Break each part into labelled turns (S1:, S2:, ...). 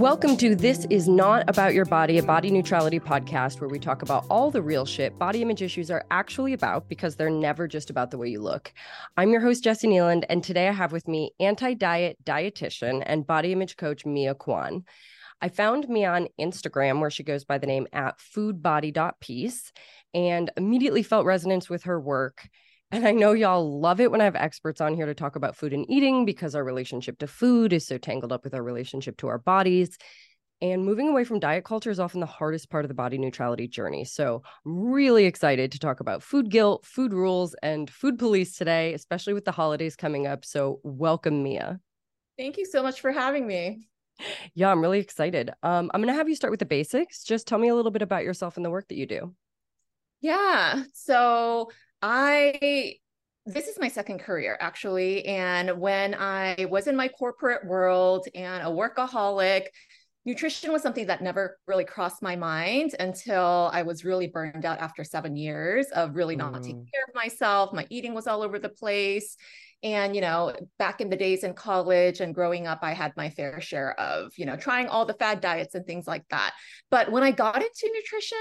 S1: Welcome to This Is Not About Your Body, a body neutrality podcast where we talk about all the real shit body image issues are actually about because they're never just about the way you look. I'm your host, Jessi Kneeland, and today I have with me anti diet dietitian and body image coach Mya Kwon. I found Mya on Instagram where she goes by the name at foodbody.peace and immediately felt resonance with her work and I know y'all love it when I have experts on here to talk about food and eating because our relationship to food is so tangled up with our relationship to our bodies. And moving away from diet culture is often the hardest part of the body neutrality journey. So, I'm really excited to talk about food guilt, food rules, and food police today, especially with the holidays coming up. So, welcome, Mya.
S2: Thank you so much for having me.
S1: Yeah, I'm really excited. Um, I'm going to have you start with the basics. Just tell me a little bit about yourself and the work that you do.
S2: Yeah. So, I this is my second career actually and when I was in my corporate world and a workaholic nutrition was something that never really crossed my mind until I was really burned out after 7 years of really not mm. taking care of myself. My eating was all over the place. And you know back in the days in college and growing up i had my fair share of you know trying all the fad diets and things like that. But when i got into nutrition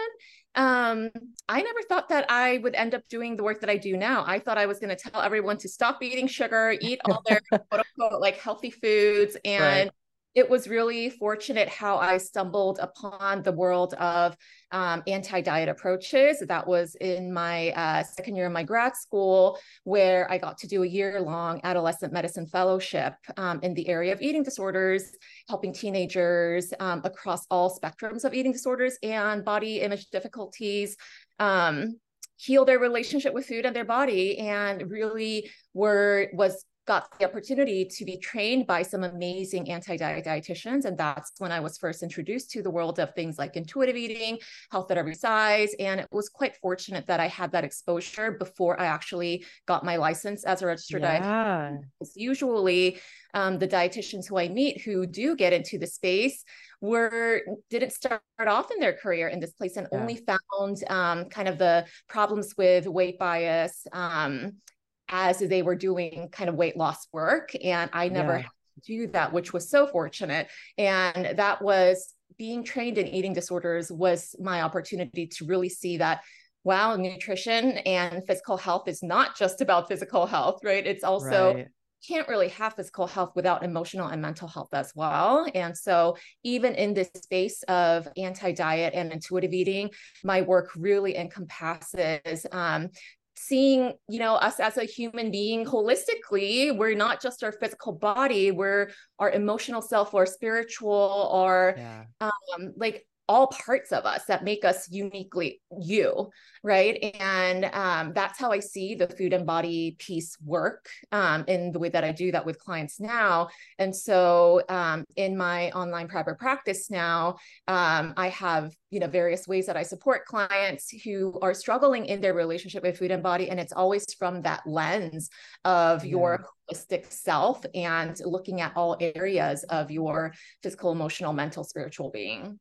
S2: um, I never thought that I would end up doing the work that I do now. I thought I was going to tell everyone to stop eating sugar, eat all their quote unquote like healthy foods. And right. it was really fortunate how I stumbled upon the world of um, anti-diet approaches. That was in my uh, second year of my grad school, where I got to do a year-long adolescent medicine fellowship um, in the area of eating disorders, helping teenagers um, across all spectrums of eating disorders and body image difficulties. Um, heal their relationship with food and their body and really were was got the opportunity to be trained by some amazing anti-diet dietitians. And that's when I was first introduced to the world of things like intuitive eating, health at every size. And it was quite fortunate that I had that exposure before I actually got my license as a registered yeah. dietitian. Because usually um, the dietitians who I meet who do get into the space were didn't start off in their career in this place and yeah. only found um, kind of the problems with weight bias um, as they were doing kind of weight loss work. And I never yeah. had to do that, which was so fortunate. And that was being trained in eating disorders was my opportunity to really see that wow, nutrition and physical health is not just about physical health, right? It's also right can't really have physical health without emotional and mental health as well. And so, even in this space of anti diet and intuitive eating, my work really encompasses um, seeing you know us as a human being holistically we're not just our physical body we're our emotional self or spiritual or yeah. um like all parts of us that make us uniquely you right? And um, that's how i see the food and body piece work um, in the way that i do that with clients now. And so um, in my online private practice now um, i have you know various ways that i support clients who are struggling in their relationship with food and body and it's always from that lens of yeah. your holistic self and looking at all areas of your physical emotional mental spiritual being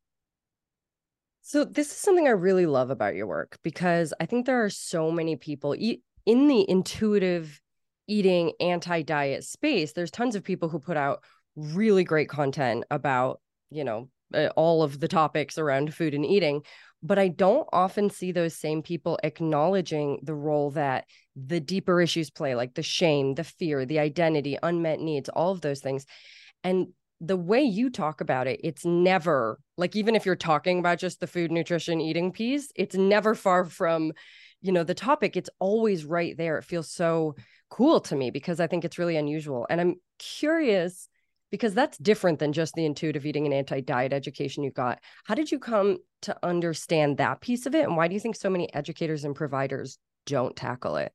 S1: so this is something I really love about your work because I think there are so many people in the intuitive eating anti-diet space. There's tons of people who put out really great content about, you know, uh, all of the topics around food and eating, but I don't often see those same people acknowledging the role that the deeper issues play, like the shame, the fear, the identity, unmet needs, all of those things. And the way you talk about it, it's never like even if you're talking about just the food, nutrition, eating piece, it's never far from, you know, the topic. It's always right there. It feels so cool to me because I think it's really unusual. And I'm curious because that's different than just the intuitive eating and anti-diet education you got. How did you come to understand that piece of it? And why do you think so many educators and providers don't tackle it?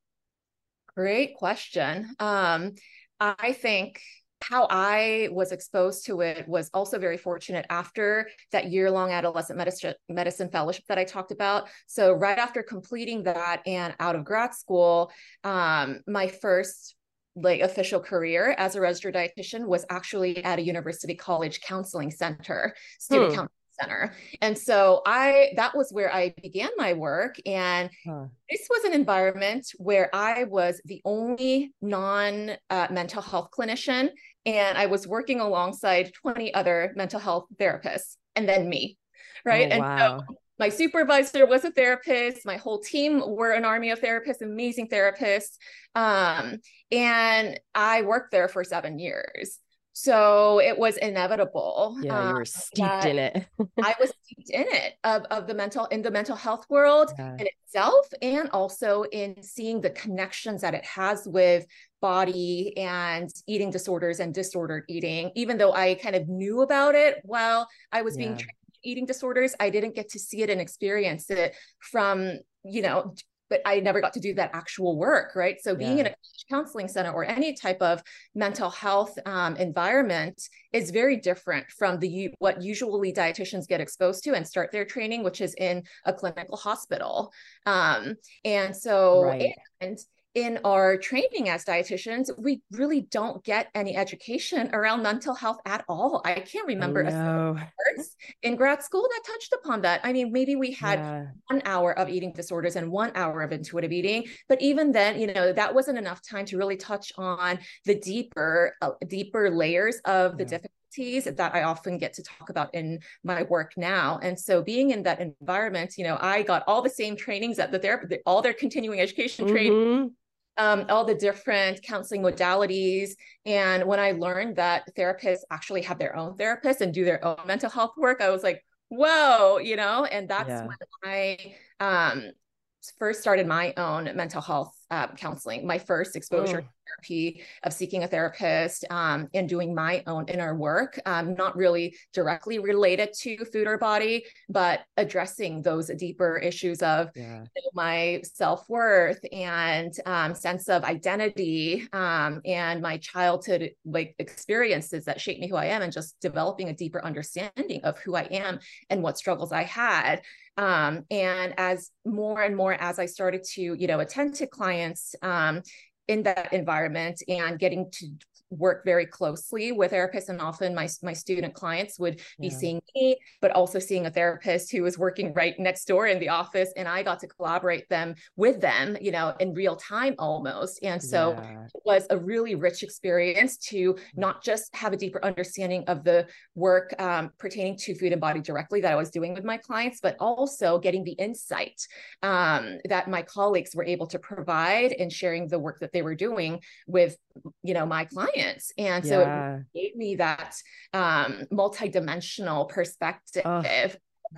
S2: Great question. Um, I think how I was exposed to it was also very fortunate after that year long adolescent medicine, medicine fellowship that I talked about. So, right after completing that and out of grad school, um, my first like official career as a registered dietitian was actually at a university college counseling center, student hmm. counseling center. And so I that was where I began my work and huh. this was an environment where I was the only non uh, mental health clinician and I was working alongside 20 other mental health therapists and then me. Right? Oh, and wow. so my supervisor was a therapist my whole team were an army of therapists amazing therapists um, and i worked there for seven years so it was inevitable.
S1: Yeah, you were um, steeped in it.
S2: I was steeped in it of, of the mental in the mental health world yeah. in itself, and also in seeing the connections that it has with body and eating disorders and disordered eating. Even though I kind of knew about it while I was yeah. being trained in eating disorders, I didn't get to see it and experience it from you know but I never got to do that actual work, right? So being yeah. in a counseling center or any type of mental health um, environment is very different from the what usually dietitians get exposed to and start their training, which is in a clinical hospital. Um, and so, right. and in our training as dietitians, we really don't get any education around mental health at all. I can't remember a course in grad school that touched upon that. I mean, maybe we had yeah. one hour of eating disorders and one hour of intuitive eating, but even then, you know, that wasn't enough time to really touch on the deeper, uh, deeper layers of the yeah. difficulties that I often get to talk about in my work now. And so being in that environment, you know, I got all the same trainings that the therapy, all their continuing education mm-hmm. training um, all the different counseling modalities. And when I learned that therapists actually have their own therapists and do their own mental health work, I was like, whoa, you know, and that's yeah. when I um, first started my own mental health uh, counseling, my first exposure oh. therapy of seeking a therapist um, and doing my own inner work, um, not really directly related to food or body, but addressing those deeper issues of yeah. you know, my self worth and um, sense of identity um, and my childhood like experiences that shaped me who I am, and just developing a deeper understanding of who I am and what struggles I had. Um, and as more and more as I started to, you know, attend to clients um, in that environment and getting to work very closely with therapists and often my, my student clients would be yeah. seeing me but also seeing a therapist who was working right next door in the office and i got to collaborate them with them you know in real time almost and so yeah. it was a really rich experience to not just have a deeper understanding of the work um, pertaining to food and body directly that i was doing with my clients but also getting the insight um, that my colleagues were able to provide and sharing the work that they were doing with you know my clients. And so yeah. it gave me that um multidimensional perspective oh,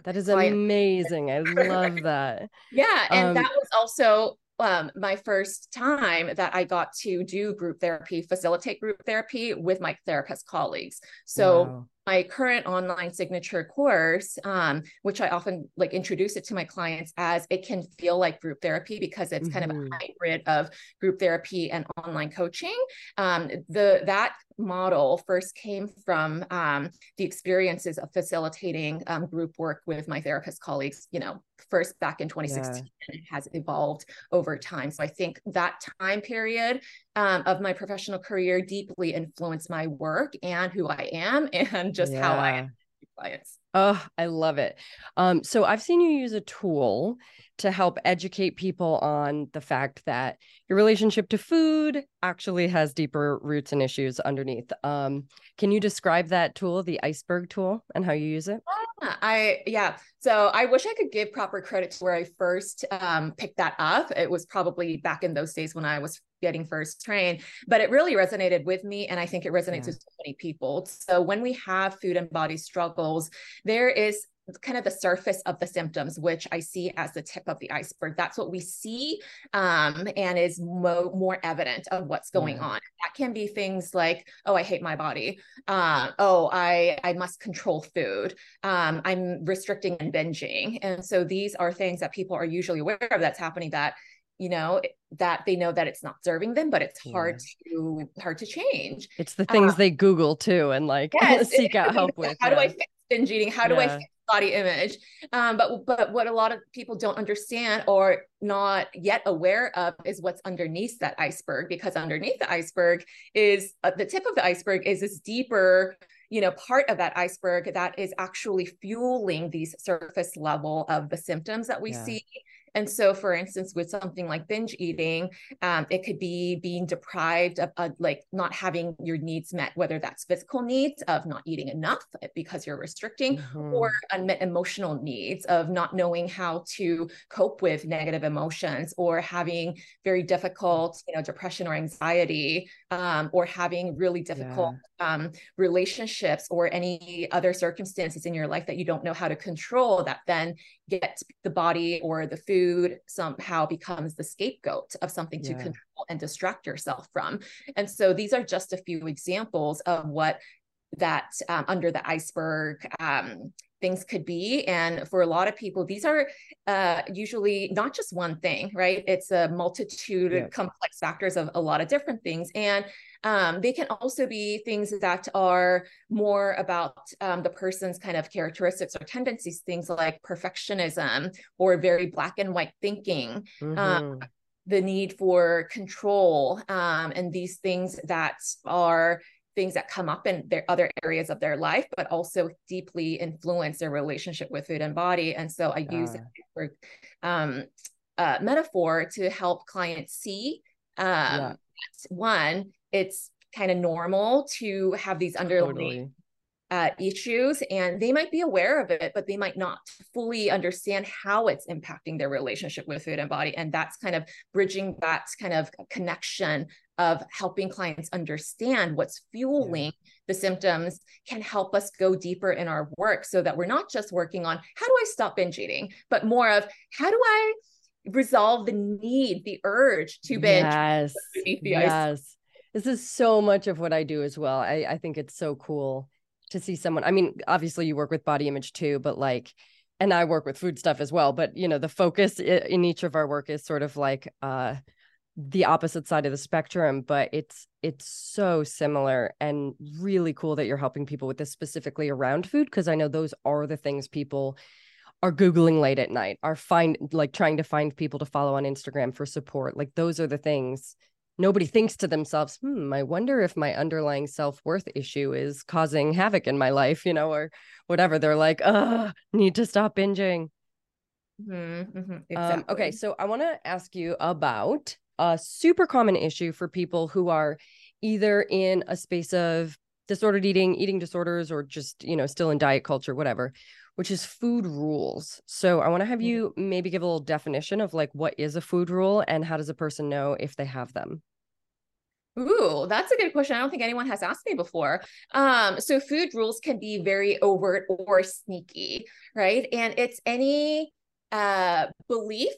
S1: that is amazing. I love that.
S2: Yeah and um, that was also um, my first time that I got to do group therapy, facilitate group therapy with my therapist colleagues. So wow my current online signature course um, which i often like introduce it to my clients as it can feel like group therapy because it's mm-hmm. kind of a mm-hmm. hybrid of group therapy and online coaching um, the that model first came from um, the experiences of facilitating um, group work with my therapist colleagues you know first back in 2016 yeah. and it has evolved over time so i think that time period um, of my professional career deeply influenced my work and who I am and just yeah. how I am clients.
S1: Oh, I love it. Um, so I've seen you use a tool to help educate people on the fact that your relationship to food actually has deeper roots and issues underneath. Um, can you describe that tool, the iceberg tool, and how you use it?
S2: I yeah. So I wish I could give proper credit to where I first um, picked that up. It was probably back in those days when I was getting first trained, but it really resonated with me. And I think it resonates yeah. with so many people. So when we have food and body struggles, there is kind of the surface of the symptoms, which I see as the tip of the iceberg. That's what we see um, and is mo- more evident of what's going yeah. on. That can be things like, oh, I hate my body. Uh, oh, I I must control food. Um, I'm restricting and binging. And so these are things that people are usually aware of that's happening that you know that they know that it's not serving them but it's hard yeah. to hard to change
S1: it's the things uh, they google too and like yes, seek out help with
S2: how yeah. do i fix binge eating how do i fix body image um, but but what a lot of people don't understand or not yet aware of is what's underneath that iceberg because underneath the iceberg is uh, the tip of the iceberg is this deeper you know, part of that iceberg that is actually fueling these surface level of the symptoms that we yeah. see and so, for instance, with something like binge eating, um, it could be being deprived of uh, like not having your needs met, whether that's physical needs of not eating enough because you're restricting, mm-hmm. or unmet emotional needs of not knowing how to cope with negative emotions, or having very difficult, you know, depression or anxiety, um, or having really difficult yeah. um, relationships or any other circumstances in your life that you don't know how to control that then get the body or the food somehow becomes the scapegoat of something yeah. to control and distract yourself from. And so these are just a few examples of what that um, under the iceberg um, things could be. And for a lot of people, these are uh, usually not just one thing, right? It's a multitude yeah. of complex factors of a lot of different things. And um, they can also be things that are more about um, the person's kind of characteristics or tendencies, things like perfectionism or very black and white thinking. Um, mm-hmm. the need for control um, and these things that are things that come up in their other areas of their life, but also deeply influence their relationship with food and body. And so I use it for um, uh, metaphor to help clients see um, yeah. one, it's kind of normal to have these underlying totally. uh, issues and they might be aware of it but they might not fully understand how it's impacting their relationship with food and body and that's kind of bridging that kind of connection of helping clients understand what's fueling yeah. the symptoms can help us go deeper in our work so that we're not just working on how do I stop binge eating, but more of how do I resolve the need, the urge to binge.
S1: Yes. yes. This is so much of what I do as well. I, I think it's so cool to see someone. I mean, obviously you work with body image too, but like, and I work with food stuff as well. But you know, the focus in each of our work is sort of like uh the opposite side of the spectrum but it's it's so similar and really cool that you're helping people with this specifically around food because i know those are the things people are googling late at night are find like trying to find people to follow on instagram for support. Like those are the things nobody thinks to themselves hmm i wonder if my underlying self-worth issue is causing havoc in my life you know or whatever. They're like uh need to stop binging. Mm-hmm, mm-hmm, exactly. um, okay so i want to ask you about a super common issue for people who are either in a space of disordered eating, eating disorders, or just, you know, still in diet culture, whatever, which is food rules. So I want to have mm-hmm. you maybe give a little definition of like what is a food rule and how does a person know if they have them?
S2: Ooh, that's a good question. I don't think anyone has asked me before. Um, so food rules can be very overt or sneaky, right? And it's any uh belief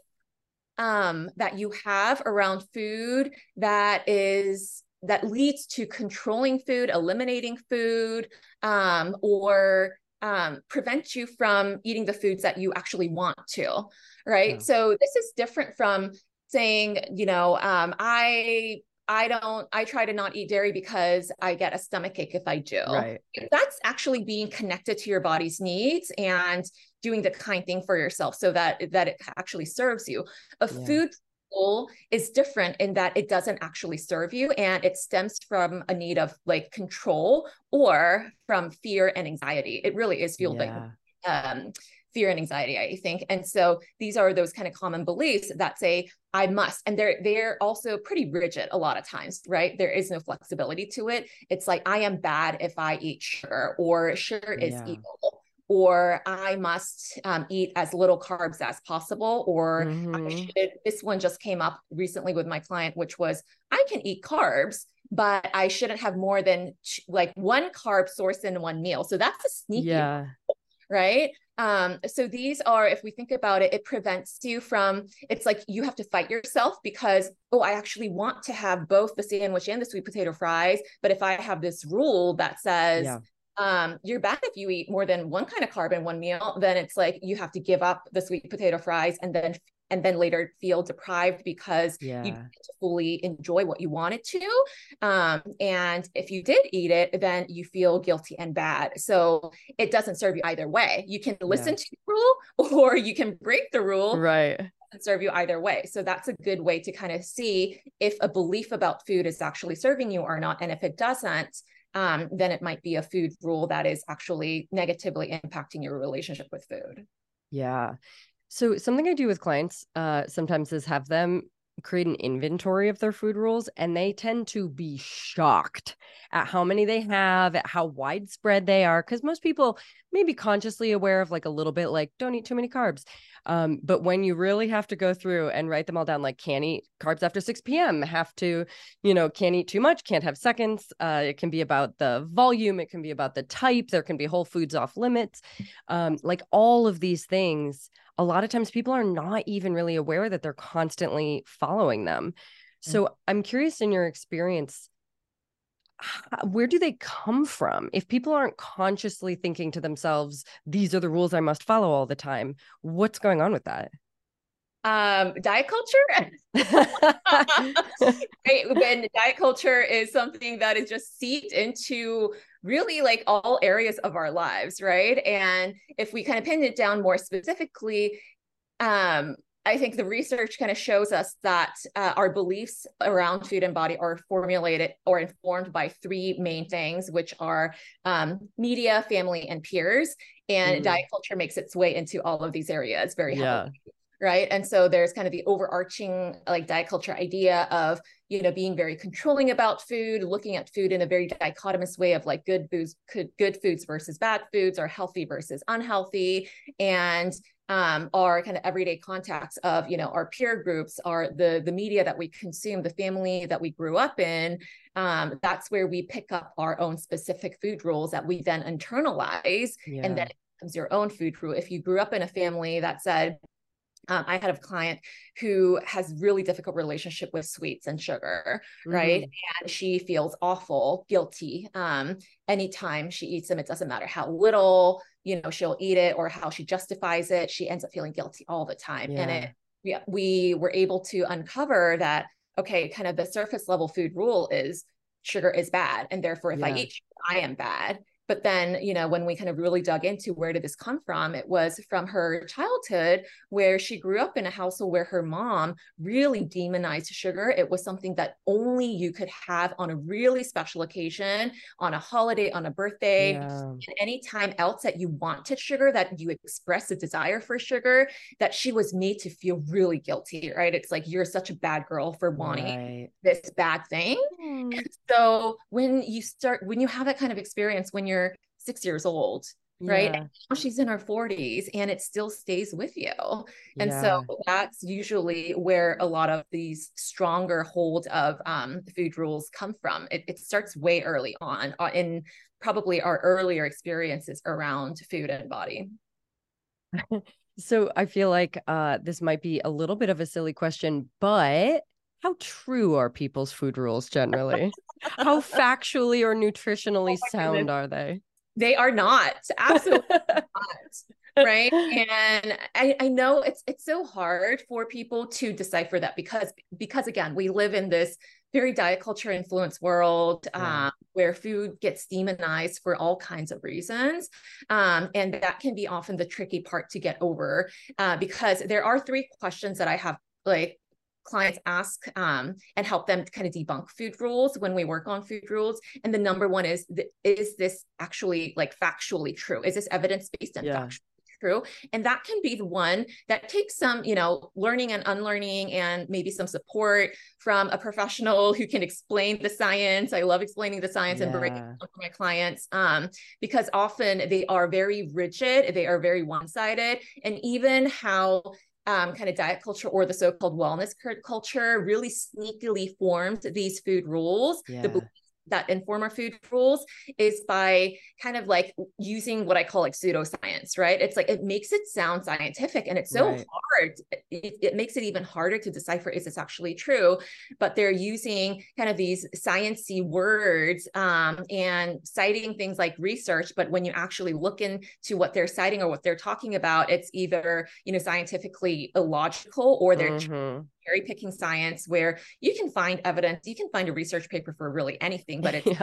S2: um, that you have around food that is that leads to controlling food, eliminating food, um, or um, prevent you from eating the foods that you actually want to. Right. Yeah. So this is different from saying, you know, um, I I don't, I try to not eat dairy because I get a stomach ache if I do.
S1: Right.
S2: That's actually being connected to your body's needs and doing the kind thing for yourself so that that it actually serves you. A yeah. food goal is different in that it doesn't actually serve you and it stems from a need of like control or from fear and anxiety. It really is fueled yeah. by um fear and anxiety i think and so these are those kind of common beliefs that say i must and they're they're also pretty rigid a lot of times right there is no flexibility to it it's like i am bad if i eat sugar or sugar is yeah. evil or I must um, eat as little carbs as possible, or mm-hmm. should, this one just came up recently with my client, which was I can eat carbs, but I shouldn't have more than like one carb source in one meal. So that's a sneaky,
S1: yeah.
S2: right? Um, so these are, if we think about it, it prevents you from, it's like you have to fight yourself because, oh, I actually want to have both the sandwich and the sweet potato fries. But if I have this rule that says, yeah. um, you're bad if you eat more than one kind of carb in one meal, then it's like you have to give up the sweet potato fries and then and then later feel deprived because yeah. you didn't fully enjoy what you wanted to. Um, and if you did eat it, then you feel guilty and bad. So it doesn't serve you either way. You can listen yeah. to the rule or you can break the rule.
S1: Right.
S2: Serve you either way. So that's a good way to kind of see if a belief about food is actually serving you or not. And if it doesn't, um, then it might be a food rule that is actually negatively impacting your relationship with food.
S1: Yeah. So something I do with clients uh, sometimes is have them create an inventory of their food rules and they tend to be shocked at how many they have at how widespread they are because most people may be consciously aware of like a little bit like don't eat too many carbs. Um, but when you really have to go through and write them all down like can't eat carbs after 6 p.m have to you know can't eat too much can't have seconds. Uh, it can be about the volume it can be about the type there can be whole foods off limits. Um, like all of these things a lot of times people are not even really aware that they're constantly following them. Mm. So mm-hmm. I'm curious in your experience, where do they come from? If people aren't consciously thinking to themselves, these are the rules I must follow all the time, what's going on with that?
S2: um diet culture right when diet culture is something that is just seeped into really like all areas of our lives right and if we kind of pin it down more specifically um I think the research kind of shows us that uh, our beliefs around food and body are formulated or informed by three main things, which are um, media, family, and peers. And mm. diet culture makes its way into all of these areas very heavily. Right? And so there's kind of the overarching like diet culture idea of you know being very controlling about food looking at food in a very dichotomous way of like good foods good, good foods versus bad foods or healthy versus unhealthy. And um, our kind of everyday contacts of you know our peer groups are the the media that we consume the family that we grew up in um, that's where we pick up our own specific food rules that we then internalize. Yeah. and then it becomes your own food rule. If you grew up in a family that said um, I had a client who has really difficult relationship with sweets and sugar, mm-hmm. right? And she feels awful, guilty. Um, anytime she eats them, it doesn't matter how little, you know, she'll eat it or how she justifies it. She ends up feeling guilty all the time. Yeah. And it, we, we were able to uncover that, okay, kind of the surface level food rule is sugar is bad. And therefore, if yeah. I eat sugar, I am bad. But then, you know, when we kind of really dug into where did this come from, it was from her childhood where she grew up in a household where her mom really demonized sugar. It was something that only you could have on a really special occasion, on a holiday, on a birthday, yeah. any time else that you wanted sugar, that you expressed a desire for sugar, that she was made to feel really guilty, right? It's like you're such a bad girl for wanting right. this bad thing. Mm. So when you start, when you have that kind of experience, when you're you're six years old right yeah. now she's in her 40s and it still stays with you and yeah. so that's usually where a lot of these stronger hold of um, food rules come from it, it starts way early on uh, in probably our earlier experiences around food and body
S1: so i feel like uh, this might be a little bit of a silly question but how true are people's food rules generally? how factually or nutritionally oh sound are they?
S2: They are not. Absolutely not. Right. And I, I know it's it's so hard for people to decipher that because because again, we live in this very diet culture influence world yeah. um, where food gets demonized for all kinds of reasons. Um, and that can be often the tricky part to get over uh, because there are three questions that I have like clients ask um, and help them kind of debunk food rules when we work on food rules. And the number one is, is this actually like factually true? Is this evidence based and yeah. factually true? And that can be the one that takes some, you know, learning and unlearning and maybe some support from a professional who can explain the science. I love explaining the science yeah. and breaking down for my clients um, because often they are very rigid, they are very one-sided, and even how um, kind of diet culture or the so-called wellness culture really sneakily formed these food rules yeah. the that inform our food rules is by kind of like using what I call like pseudoscience, right? It's like it makes it sound scientific and it's so right. hard. It, it, makes it even harder to decipher is this actually true? But they're using kind of these sciency words um, and citing things like research. But when you actually look into what they're citing or what they're talking about, it's either you know scientifically illogical or they're mm-hmm cherry picking science where you can find evidence, you can find a research paper for really anything, but it's yeah.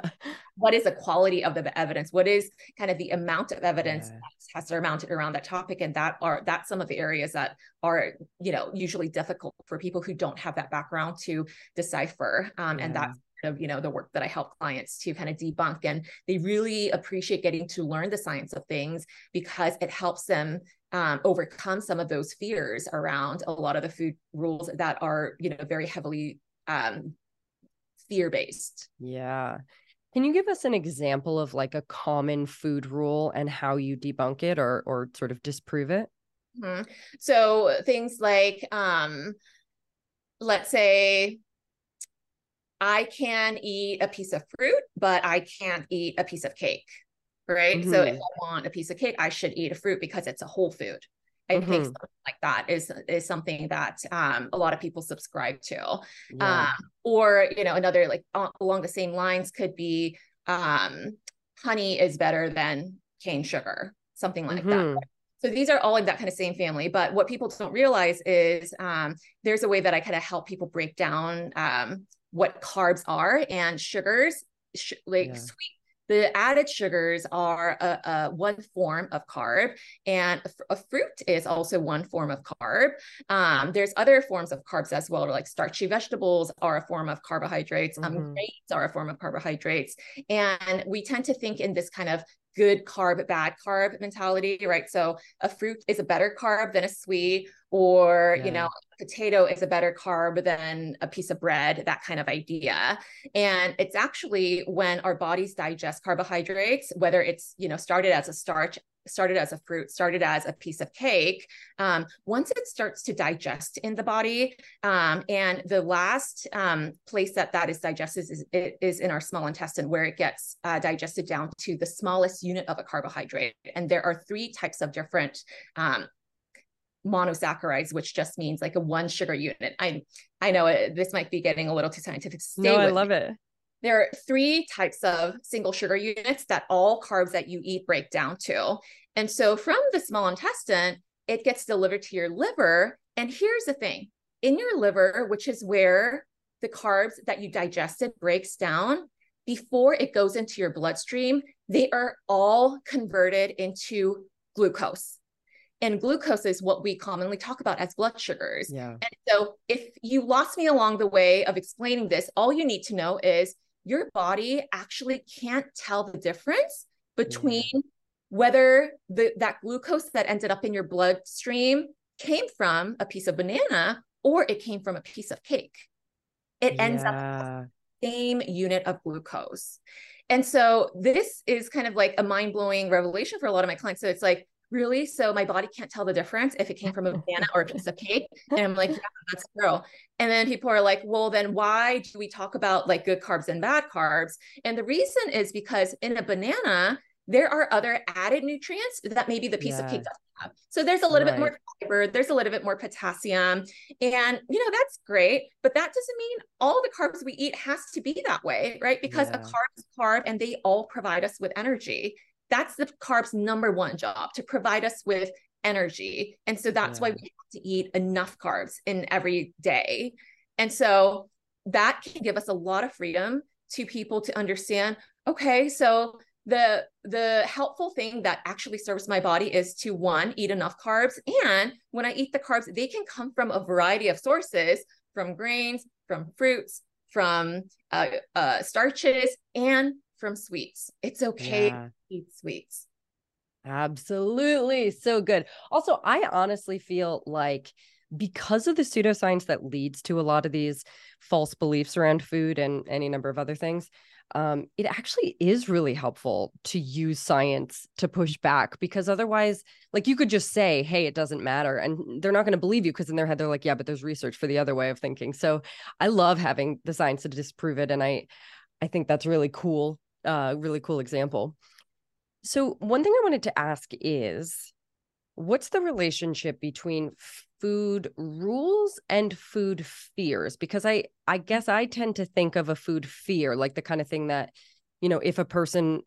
S2: what is the quality of the evidence? What is kind of the amount of evidence yeah. that has surmounted around that topic? And that are that's some of the areas that are, you know, usually difficult for people who don't have that background to decipher. Um, yeah. And that's of you know the work that I help clients to kind of debunk and they really appreciate getting to learn the science of things because it helps them um, overcome some of those fears around a lot of the food rules that are you know very heavily um, fear based.
S1: Yeah. Can you give us an example of like a common food rule and how you debunk it or or sort of disprove it?
S2: Mm-hmm. So things like um let's say I can eat a piece of fruit, but I can't eat a piece of cake. Right. Mm-hmm. So if mm-hmm. I want a piece of cake, I should eat a fruit because it's a whole food. I mm-hmm. think something like that is is something that um, a lot of people subscribe to. Yeah. Um, or you know, another like uh, along the same lines could be um, honey is better than cane sugar, something like mm-hmm. that. So these are all in that kind of same family. But what people don't realize is um, there's a way that I kind of help people break down um, what carbs are and sugars, sh- like yeah. sweet the added sugars are a, a, one form of carb, and a, a, fruit is also one form of carb. Um, there's other forms of carbs as well, like starchy vegetables are a form of carbohydrates. Um, mm-hmm. Um, grains are a form of carbohydrates, and we tend to think in this kind of good carb, bad carb mentality, right? So a fruit is a better carb than a sweet, or yeah. you know, potato is a better carb than a piece of bread, that kind of idea. And it's actually when our bodies digest carbohydrates, whether it's you know started as a starch started as a fruit, started as a piece of cake. Um, once it starts to digest in the body, um, and the last um, place that that is digested is, is in our small intestine, where it gets uh, digested down to the smallest unit of a carbohydrate. And there are three types of different um, monosaccharides, which just means like a one sugar unit. I I know it, this might be getting a little too scientific.
S1: Stay no, I love me. it.
S2: There are three types of single sugar units that all carbs that you eat break down to. And so from the small intestine, it gets delivered to your liver. And here's the thing in your liver, which is where the carbs that you digested breaks down, before it goes into your bloodstream, they are all converted into glucose. And glucose is what we commonly talk about as blood sugars.
S1: Yeah.
S2: And so if you lost me along the way of explaining this, all you need to know is your body actually can't tell the difference mm-hmm. between yeah. whether the, that glucose that ended up in your bloodstream came from a piece of banana or it came from a piece of cake. It ends yeah. up same unit of glucose. And so this is kind of like a mind-blowing revelation for a lot of my clients. So it's like, really? So my body can't tell the difference if it came from a banana or a piece of cake. And I'm like, yeah, that's true. And then people are like, well, then why do we talk about like good carbs and bad carbs? And the reason is because in a banana, there are other added nutrients that maybe the piece yes. of cake doesn't have. So there's a little right. bit more fiber, there's a little bit more potassium, and you know that's great. But that doesn't mean all the carbs we eat has to be that way, right? Because yeah. a carb is carb, and they all provide us with energy that's the carb's number one job to provide us with energy. And so that's yeah. why we have to eat enough carbs in every day. And so that can give us a lot of freedom to people to understand okay, so the the helpful thing that actually serves my body is to one eat enough carbs and when i eat the carbs they can come from a variety of sources from grains from fruits from uh, uh, starches and from sweets. It's okay yeah. to eat sweets.
S1: Absolutely. So good. Also, I honestly feel like because of the pseudoscience that leads to a lot of these false beliefs around food and any number of other things, um, it actually is really helpful to use science to push back because otherwise, like you could just say, hey, it doesn't matter. And they're not going to believe you because in their head, they're like, yeah, but there's research for the other way of thinking. So I love having the science to disprove it. And I, I think that's really cool uh, really cool example. So, one thing I wanted to ask is what's the relationship between food rules and food fears? Because I, I guess I tend to think of a food fear like the kind of thing that, you know, if a person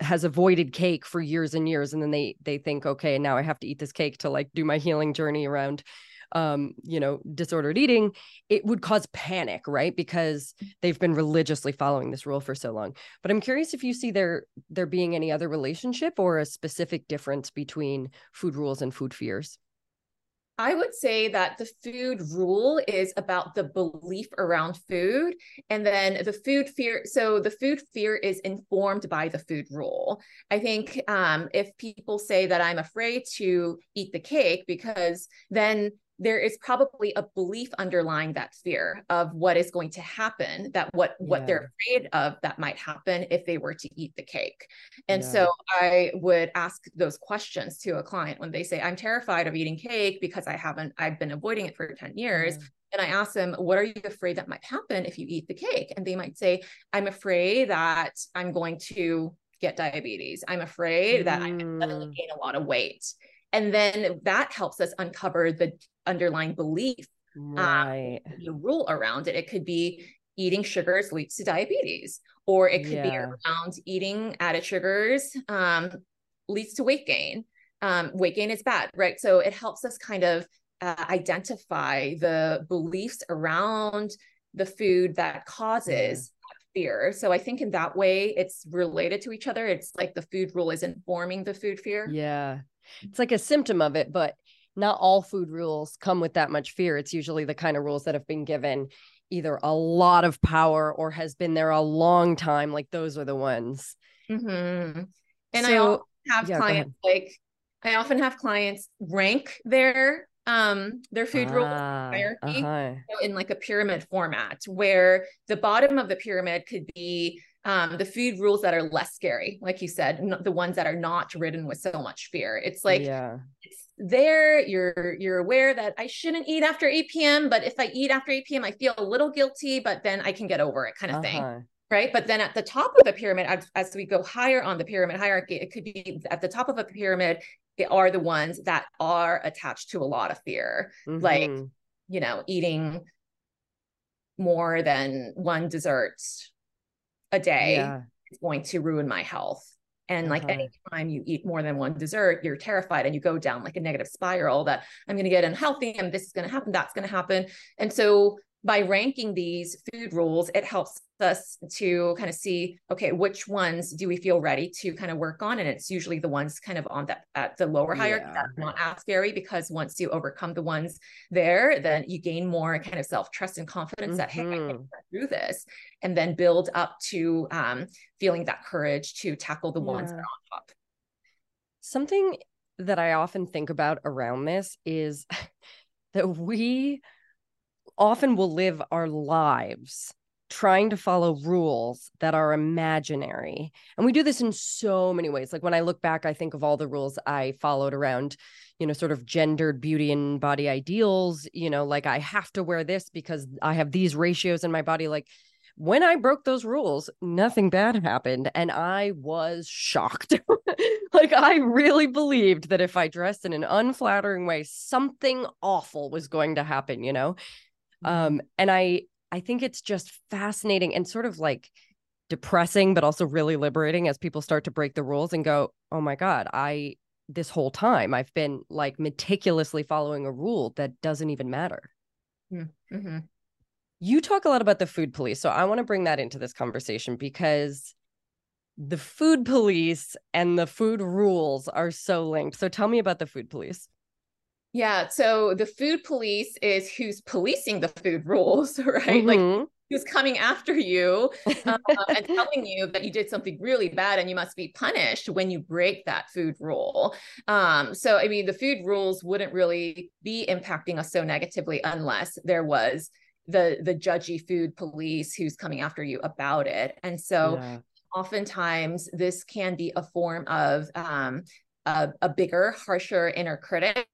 S1: has avoided cake for years and years and then they they think okay now i have to eat this cake to like do my healing journey around um, you know, disordered eating, it would cause panic, right? Because they've been religiously following this rule for so long. But I'm curious if you see there there being any other relationship or a specific difference between food rules and food fears.
S2: I would say that the food rule is about the belief around food. And then the food fear. So the food fear is informed by the food rule. I think um, if people say that I'm afraid to eat the cake because then there is probably a belief underlying that fear of what is going to happen that what yeah. what they're afraid of that might happen if they were to eat the cake and yeah. so i would ask those questions to a client when they say i'm terrified of eating cake because i haven't i've been avoiding it for 10 years yeah. and i ask them what are you afraid that might happen if you eat the cake and they might say i'm afraid that i'm going to get diabetes i'm afraid mm. that i'm going to gain a lot of weight and then that helps us uncover the underlying belief um, right. um, the rule around it. It could be eating sugars leads to diabetes or it could yeah. be around eating added sugars um, leads to weight gain. Um, weight gain is bad right? So it helps us kind of uh, identify the beliefs around the food that causes yeah. fear. So i think in that way it's related to each other. It's like the food rule is informing the food fear.
S1: Yeah. It's like a symptom of it but not all food rules come with that much fear. It's usually the kind of rules that have been given either a lot of power or has been there a long time. Like those are the ones.
S2: Mm-hmm. And so, I have yeah, clients like I often have clients rank their um their food ah, rule hierarchy uh-huh. in like a pyramid format where the bottom of the pyramid could be um, the food rules that are less scary, like you said, the ones that are not ridden with so much fear. It's like yeah. it's there you're you're aware that i shouldn't eat after 8 p.m but if i eat after 8 p.m i feel a little guilty but then i can get over it kind of uh-huh. thing right but then at the top of the pyramid as, as, we go higher on the pyramid hierarchy it could be at the top of a pyramid they are the ones that are attached to a lot of fear mm-hmm. like you know eating more than one dessert a day yeah. is going to ruin my health and like uh-huh. anytime you eat more than one dessert, you're terrified and you go down like a negative spiral that I'm going to get unhealthy and this is going to happen, that's going to happen. And so by ranking these food rules, it helps us to kind of see, okay, which ones do we feel ready to kind of work on? And it's usually the ones kind of on that at the lower hierarchy yeah. that's not as scary because once you overcome the ones there, then you gain more kind of self-trust and confidence mm-hmm. that, hey, I can mm-hmm. do this. And then build up to um, feeling that courage to tackle the yeah. ones that are on top.
S1: Something that I often think about around this is that we often will live our lives trying to follow rules that are imaginary. And we do this in so many ways. Like when I look back, I think of all the rules I followed around, you know, sort of gendered beauty and body ideals, you know, like I have to wear this because I have these ratios in my body. Like when I broke those rules, nothing bad happened. And I was shocked. like I really believed that if I dressed in an unflattering way, something awful was going to happen, you know? Um, and I I think it's just fascinating and sort of like depressing, but also really liberating as people start to break the rules and go, oh my God, I this whole time I've been like meticulously following a rule that doesn't even matter. Mm, mm-hmm. You talk a lot about the food police. So I want to bring that into this conversation because the food police and the food rules are so linked. So tell me about the food police.
S2: Yeah. So the food police is who's policing the food rules, right? Mm-hmm. Like who's coming after you um, and telling you that you did something really bad and you must be punished when you break that food rule. Um, so, I mean, the food rules wouldn't really be impacting us so negatively unless there was the the judgy food police who's coming after you about it. And so, yeah oftentimes this can be a form of um, a, a bigger, harsher inner critic.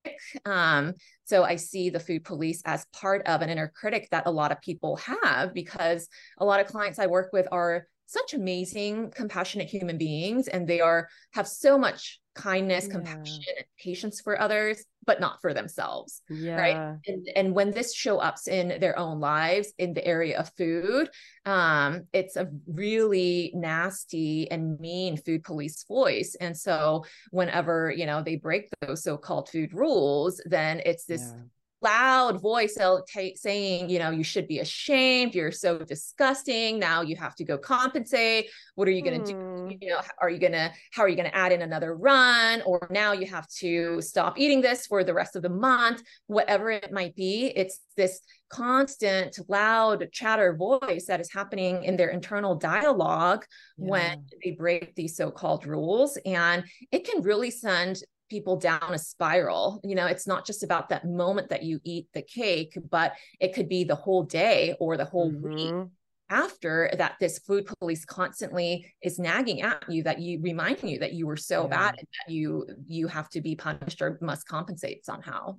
S2: Um, so I see the food police as part of an inner critic that a lot of people have because a lot of clients I work with are such amazing, compassionate human beings, and they are have so much kindness, yeah. compassion, and patience for others, but not for themselves. Yeah. Right. And, and when this show up in their own lives in the area of food, um, it's a really nasty and mean food police voice. And so whenever, you know, they break those so-called food rules, then it's this yeah loud voice t- saying, you know, you should be ashamed. You're so disgusting. Now you have to go compensate. What are you going to hmm. do? You know, are you going to, how are you going to add in another run? Or now you have to stop eating this for the rest of the month, whatever it might be. It's this constant loud chatter voice that is happening in their internal dialogue yeah. when they break these so-called rules and it can really send people down a spiral. You know, it's not just about that moment that you eat the cake, but it could be the whole day or the whole mm-hmm. week after that this food police constantly is nagging at you that you reminding you that you were so yeah. bad and that you you have to be punished or must compensate somehow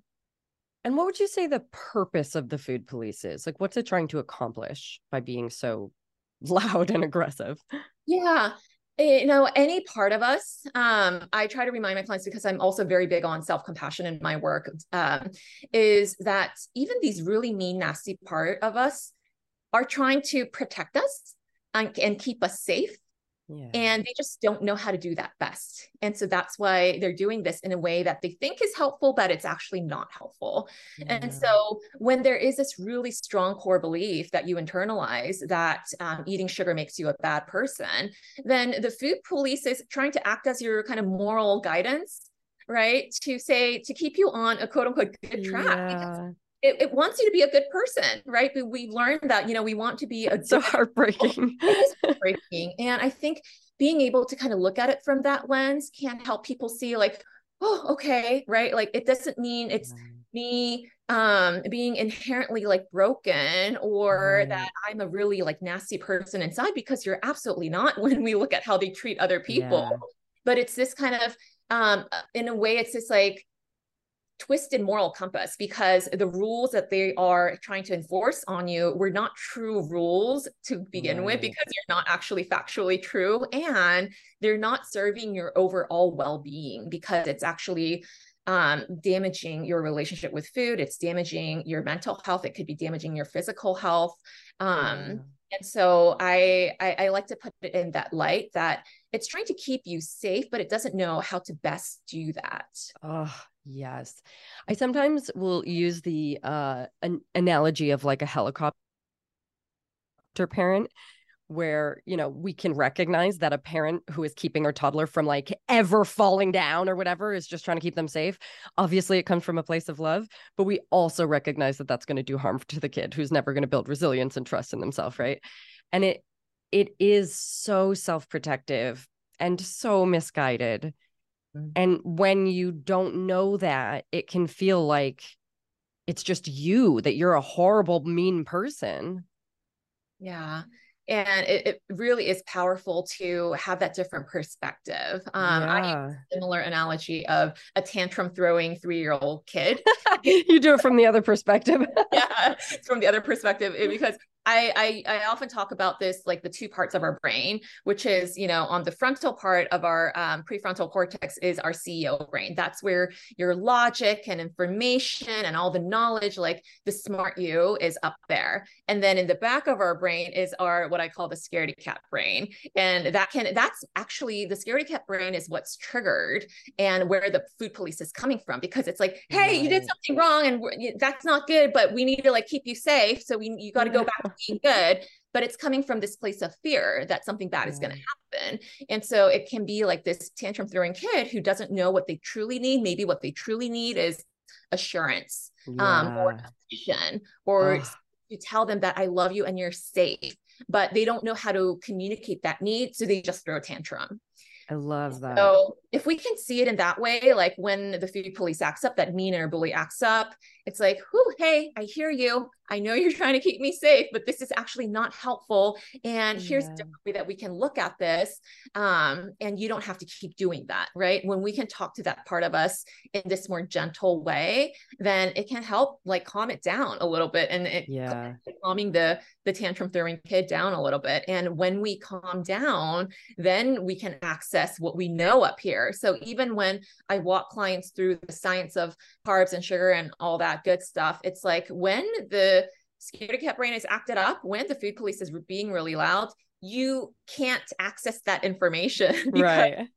S1: and what would you say the purpose of the food police is like what's it trying to accomplish by being so loud and aggressive
S2: yeah you know any part of us. Um, i try to remind my clients because i'm also very big on self-compassion in my work um, is that even these really mean nasty part of us are trying to protect us and, and keep us safe yeah. And they just don't know how to do that best. And so that's why they're doing this in a way that they think is helpful, but it's actually not helpful. Yeah. And so when there is this really strong core belief that you internalize that um, eating sugar makes you a bad person, then the food police is trying to act as your kind of moral guidance right to say to keep you on a quote unquote good track yeah it, it, wants you to be a good person, right? But we've learned that, you know, we want to be a
S1: so heartbreaking.
S2: it is heartbreaking. And I think being able to kind of look at it from that lens can help people see like, oh, okay, right? Like it doesn't mean it's me um being inherently like broken or that i'm a really like nasty person inside because you're absolutely not when we look at how they treat other people yeah. but it's this kind of um in a way it's just like twisted moral compass because the rules that they are trying to enforce on you were not true rules to begin right. with because they're not actually factually true and they're not serving your overall well-being because it's actually um, damaging your relationship with food. It's damaging your mental health. It could be damaging your physical health. Um, yeah. and so I, I i like to put it in that light that it's trying to keep you safe but it doesn't know how to best do that.
S1: Oh Yes. I sometimes will use the uh an analogy of like a helicopter parent where, you know, we can recognize that a parent who is keeping their toddler from like ever falling down or whatever is just trying to keep them safe. Obviously, it comes from a place of love, but we also recognize that that's going to do harm to the kid who's never going to build resilience and trust in themselves, right? And it it is so self-protective and so misguided. And when you don't know that, it can feel like it's just you, that you're a horrible, mean person.
S2: Yeah. And it, it really is powerful to have that different perspective. Um, yeah. I use a similar analogy of a tantrum throwing three year old kid.
S1: you do it from the other perspective.
S2: yeah, from the other perspective because I, I, I often talk about this like the two parts of our brain, which is you know on the frontal part of our um, prefrontal cortex is our CEO brain. That's where your logic and information and all the knowledge, like the smart you, is up there. And then in the back of our brain is our what I call the scaredy cat brain, and that can that's actually the scaredy cat brain is what's triggered and where the food police is coming from because it's like, hey, right. you did something wrong and that's not good, but we need to like keep you safe, so we you got to go back being good but it's coming from this place of fear that something bad is going to happen and so it can be like this tantrum throwing kid who doesn't know what they truly need maybe what they truly need is assurance yeah. um, or affection or Ugh. to tell them that i love you and you're safe but they don't know how to communicate that need so they just throw a tantrum
S1: I love that.
S2: So if we can see it in that way, like when the food police acts up, that mean or bully acts up, it's like, whoo, hey, I hear you. I know you're trying to keep me safe, but this is actually not helpful. And yeah. here's a different way that we can look at this. Um, and you don't have to keep doing that, right? When we can talk to that part of us in this more gentle way, then it can help like calm it down a little bit and it
S1: yeah
S2: calming the the tantrum throwing kid down a little bit. And when we calm down, then we can access what we know up here. So even when I walk clients through the science of carbs and sugar and all that good stuff, it's like when the scaredy cat brain is acted up when the food police is being really loud you can't access that information
S1: right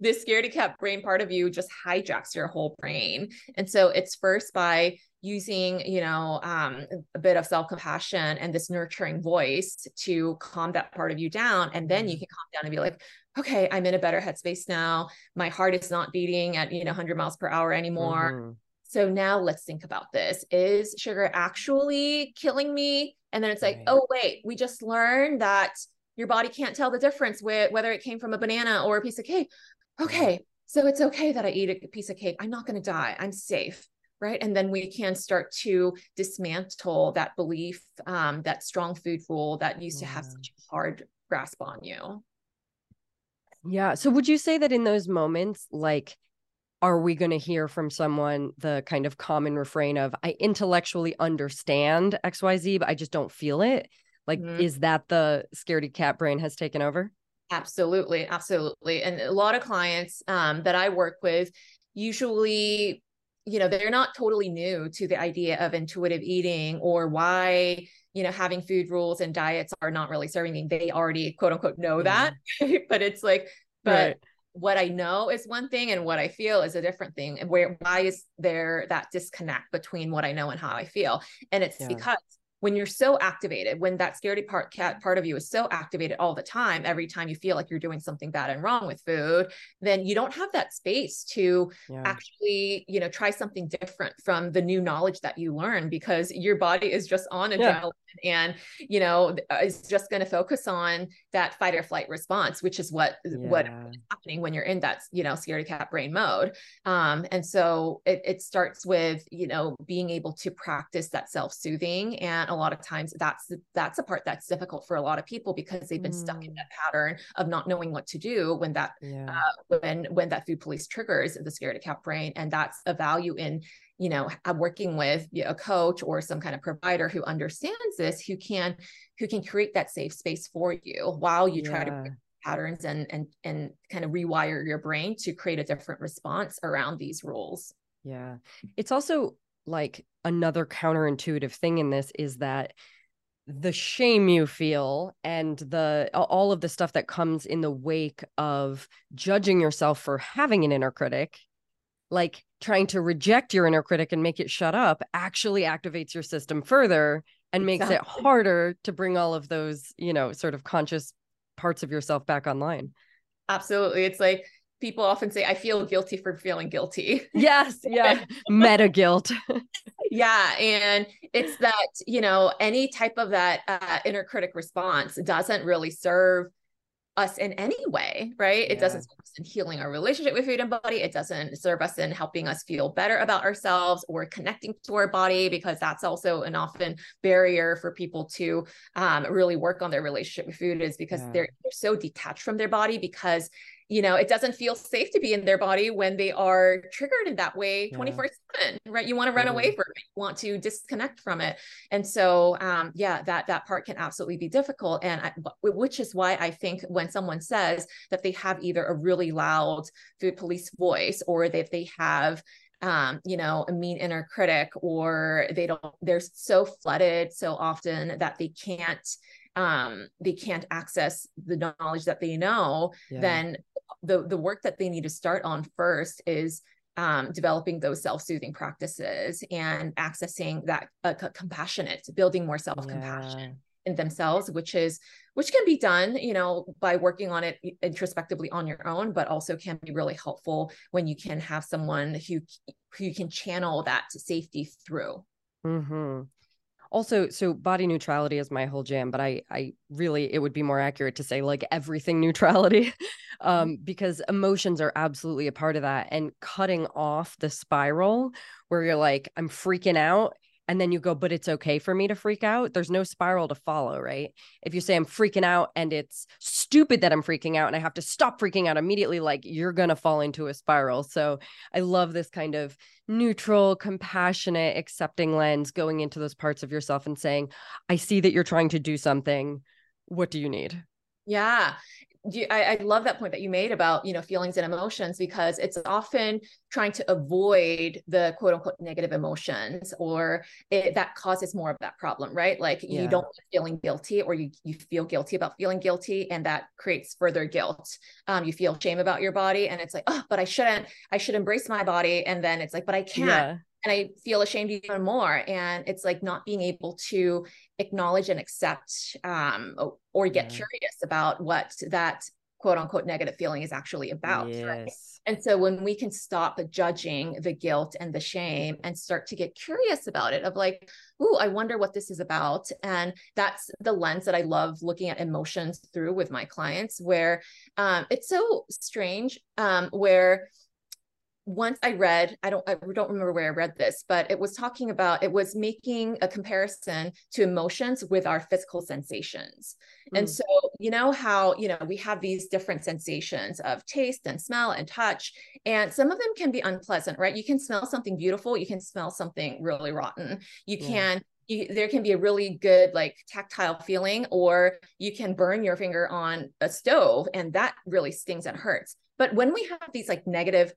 S2: this scaredy cat brain part of you just hijacks your whole brain. And so it's first by using you know um, a bit of self-compassion and this nurturing voice to calm that part of you down and then you mm-hmm. can calm down and be like okay i'm in a better headspace now. My heart is not beating at you know 100 miles per hour anymore. Mm-hmm. so now let's think about this. Is sugar actually killing me? And then it's like right. oh wait we just learned that your body can't tell the difference with whether it came from a banana or a piece of cake. Okay so it's okay that i eat a piece of cake. I'm not going to die. I'm safe right? And then we can start to dismantle that belief um, that strong food rule that used yeah. to have such a hard grasp on you
S1: yeah so would you say that in those moments like are we going to hear from someone the kind of common refrain of i intellectually understand xyz but i just don't feel it like mm-hmm. is that the scaredy cat brain has taken over
S2: absolutely absolutely and a lot of clients um, that i work with usually you know they're not totally new to the idea of intuitive eating or why you know having food rules and diets are not really serving me. They already quote unquote know mm-hmm. that but it's like but right. what i know is one thing and what i feel is a different thing. And where why is there that disconnect between what i know and how i feel? And it's yeah. because when you're so activated, when that scaredy part cat part of you is so activated all the time, every time you feel like you're doing something bad and wrong with food, then you don't have that space to yeah. actually, you know, try something different from the new knowledge that you learn because your body is just on adrenaline yeah. and, you know, is just going to focus on that fight or flight response, which is what yeah. what is happening when you're in that, you know, scaredy cat brain mode. Um, and so it, it starts with, you know, being able to practice that self-soothing and a lot of times that's that's a part that's difficult for a lot of people because they've been mm. stuck in mm. that pattern of not knowing what to do when that yeah. uh, when when that food police triggers the scaredy cat brain and that's a value in you know working with a coach or some kind of provider who understands this who can who can create that safe space for you while you yeah. try to patterns and and and kind of rewire your brain to create a different response around these rules
S1: yeah it's also like another counterintuitive thing in this is that the shame you feel and the all of the stuff that comes in the wake of judging yourself for having an inner critic like trying to reject your inner critic and make it shut up actually activates your system further and makes exactly. it harder to bring all of those you know sort of conscious parts of yourself back online
S2: absolutely it's like people often say, I feel guilty for feeling guilty.
S1: Yes. Yeah. Meta guilt.
S2: yeah. And it's that, you know, any type of that uh, inner critic response doesn't really serve us in any way, right? Yeah. It doesn't serve us in healing our relationship with food and body. It doesn't serve us in helping us feel better about ourselves or connecting to our body, because that's also an often barrier for people to um, really work on their relationship with food is because yeah. they're, they're so detached from their body because you know, it doesn't feel safe to be in their body when they are triggered in that way 24 yeah. 7, right? You want to run away from it, you want to disconnect from it. And so, um, yeah, that, that part can absolutely be difficult. And I, which is why I think when someone says that they have either a really loud food police voice or that they have um, you know, a mean inner critic, or they don't, they're so flooded so often that they can't um, they can't access the knowledge that they know, yeah. then the the work that they need to start on first is um, developing those self-soothing practices and accessing that uh, compassionate, building more self-compassion yeah. in themselves, which is which can be done, you know, by working on it introspectively on your own, but also can be really helpful when you can have someone who who you can channel that to safety through.
S1: Mm-hmm also so body neutrality is my whole jam but i i really it would be more accurate to say like everything neutrality mm-hmm. um because emotions are absolutely a part of that and cutting off the spiral where you're like i'm freaking out and then you go, but it's okay for me to freak out. There's no spiral to follow, right? If you say I'm freaking out and it's stupid that I'm freaking out and I have to stop freaking out immediately, like you're going to fall into a spiral. So I love this kind of neutral, compassionate, accepting lens going into those parts of yourself and saying, I see that you're trying to do something. What do you need?
S2: Yeah you, I, I, love that point that you made about you know feelings and emotions because it's often trying to avoid the quote unquote negative emotions or it, that causes more of that problem right? Like yeah. you don't feeling guilty or you, you feel guilty about feeling guilty and that creates further guilt. Um, you feel shame about your body and it's like oh but i shouldn't i should embrace my body. And then it's like but i can't. Yeah and I feel ashamed even more. And it's like not being able to acknowledge and accept um, or get yeah. curious about what that quote unquote negative feeling is actually about. Yes. Right? And so when we can stop judging the guilt and the shame and start to get curious about it, of like, ooh, I wonder what this is about. And that's the lens that I love looking at emotions through with my clients, where um, it's so strange, um, where once I read, I don't I don't remember where I read this, but it was talking about it was making a comparison to emotions with our physical sensations. Mm. And so, you know how, you know, we have these different sensations of taste and smell and touch, and some of them can be unpleasant, right? You can smell something beautiful, you can smell something really rotten. You yeah. can you, there can be a really good like tactile feeling or you can burn your finger on a stove and that really stings and hurts but when we have these like negative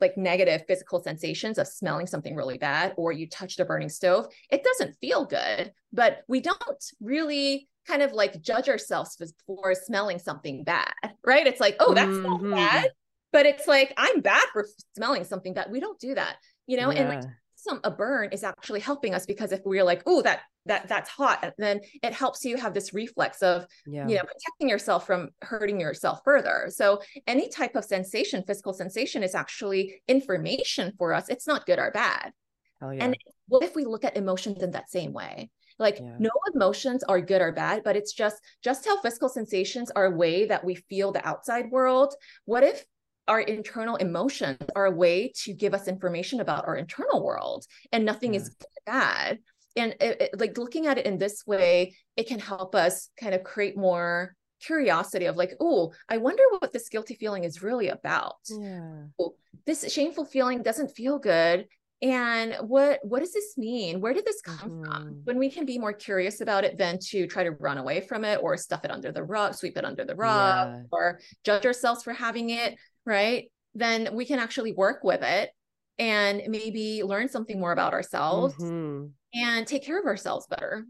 S2: like negative physical sensations of smelling something really bad or you touched a burning stove, it doesn't feel good, but we don't really kind of like judge ourselves for smelling something bad, right? It's like, oh, that's mm-hmm. not bad, but it's like I'm bad for smelling something bad. We don't do that, you know, yeah. and like some a burn is actually helping us because if we're like, oh, that that that's hot, then it helps you have this reflex of yeah. you know protecting yourself from hurting yourself further. So any type of sensation, physical sensation, is actually information for us. It's not good or bad. Yeah. And what if we look at emotions in that same way? like yeah. no emotions are good or bad but it's just just how physical sensations are a way that we feel the outside world what if our internal emotions are a way to give us information about our internal world and nothing yeah. is bad and it, it, like looking at it in this way it can help us kind of create more curiosity of like oh i wonder what this guilty feeling is really about yeah oh, this shameful feeling doesn't feel good and what what does this mean where did this come mm-hmm. from when we can be more curious about it than to try to run away from it or stuff it under the rug sweep it under the rug yeah. or judge ourselves for having it right? Then we can actually work with it and maybe learn something more about ourselves mm-hmm. and take care of ourselves better.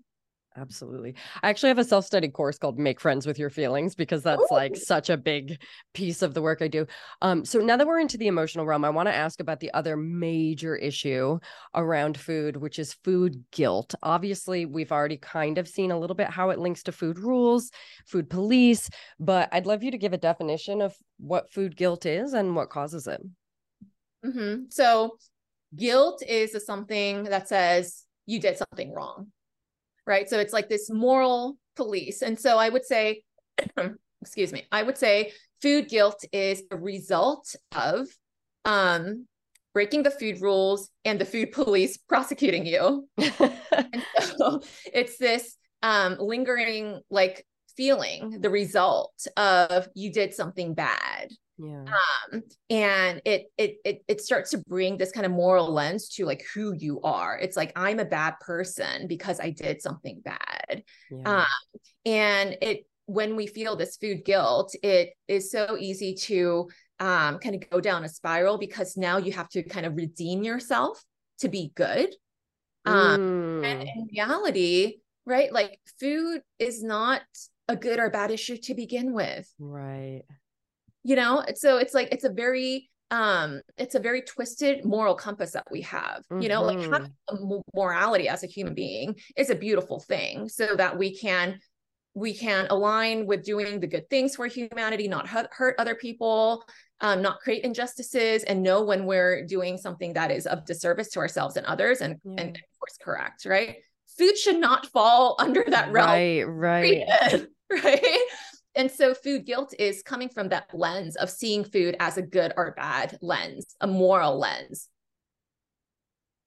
S1: Absolutely. I actually have a self study course called Make Friends with Your Feelings because that's Ooh. like such a big piece of the work I do. Um, so now that we're into the emotional realm, I want to ask about the other major issue around food, which is food guilt. Obviously, we've already kind of seen a little bit how it links to food rules, food police, but I'd love you to give a definition of what food guilt is and what causes it.
S2: Mm-hmm. So, guilt is something that says you did something wrong right? So it's like this moral police. And so I would say, excuse me, I would say food guilt is a result of um, breaking the food rules and the food police prosecuting you. and so it's this um, lingering like feeling, the result of you did something bad. Yeah. Um and it it it it starts to bring this kind of moral lens to like who you are. It's like i'm a bad person because i did something bad. Yeah. um and it when we feel this food guilt it is so easy to um kind of go down a spiral because now you have to kind of redeem yourself to be good. Um mm. and in reality right like food is not a good or bad issue to begin with
S1: right
S2: you know so it's like it's a very um it's a very twisted moral compass that we have mm-hmm. you know like mm-hmm. having morality as a human being is a beautiful thing so that we can we can align with doing the good things for humanity not hurt, hurt other people um, not create injustices and know when we're doing something that is of disservice to ourselves and others and yeah. and of course correct right food should not fall under that realm
S1: right right
S2: right and so food guilt is coming from that lens of seeing food as a good or bad lens, a moral lens.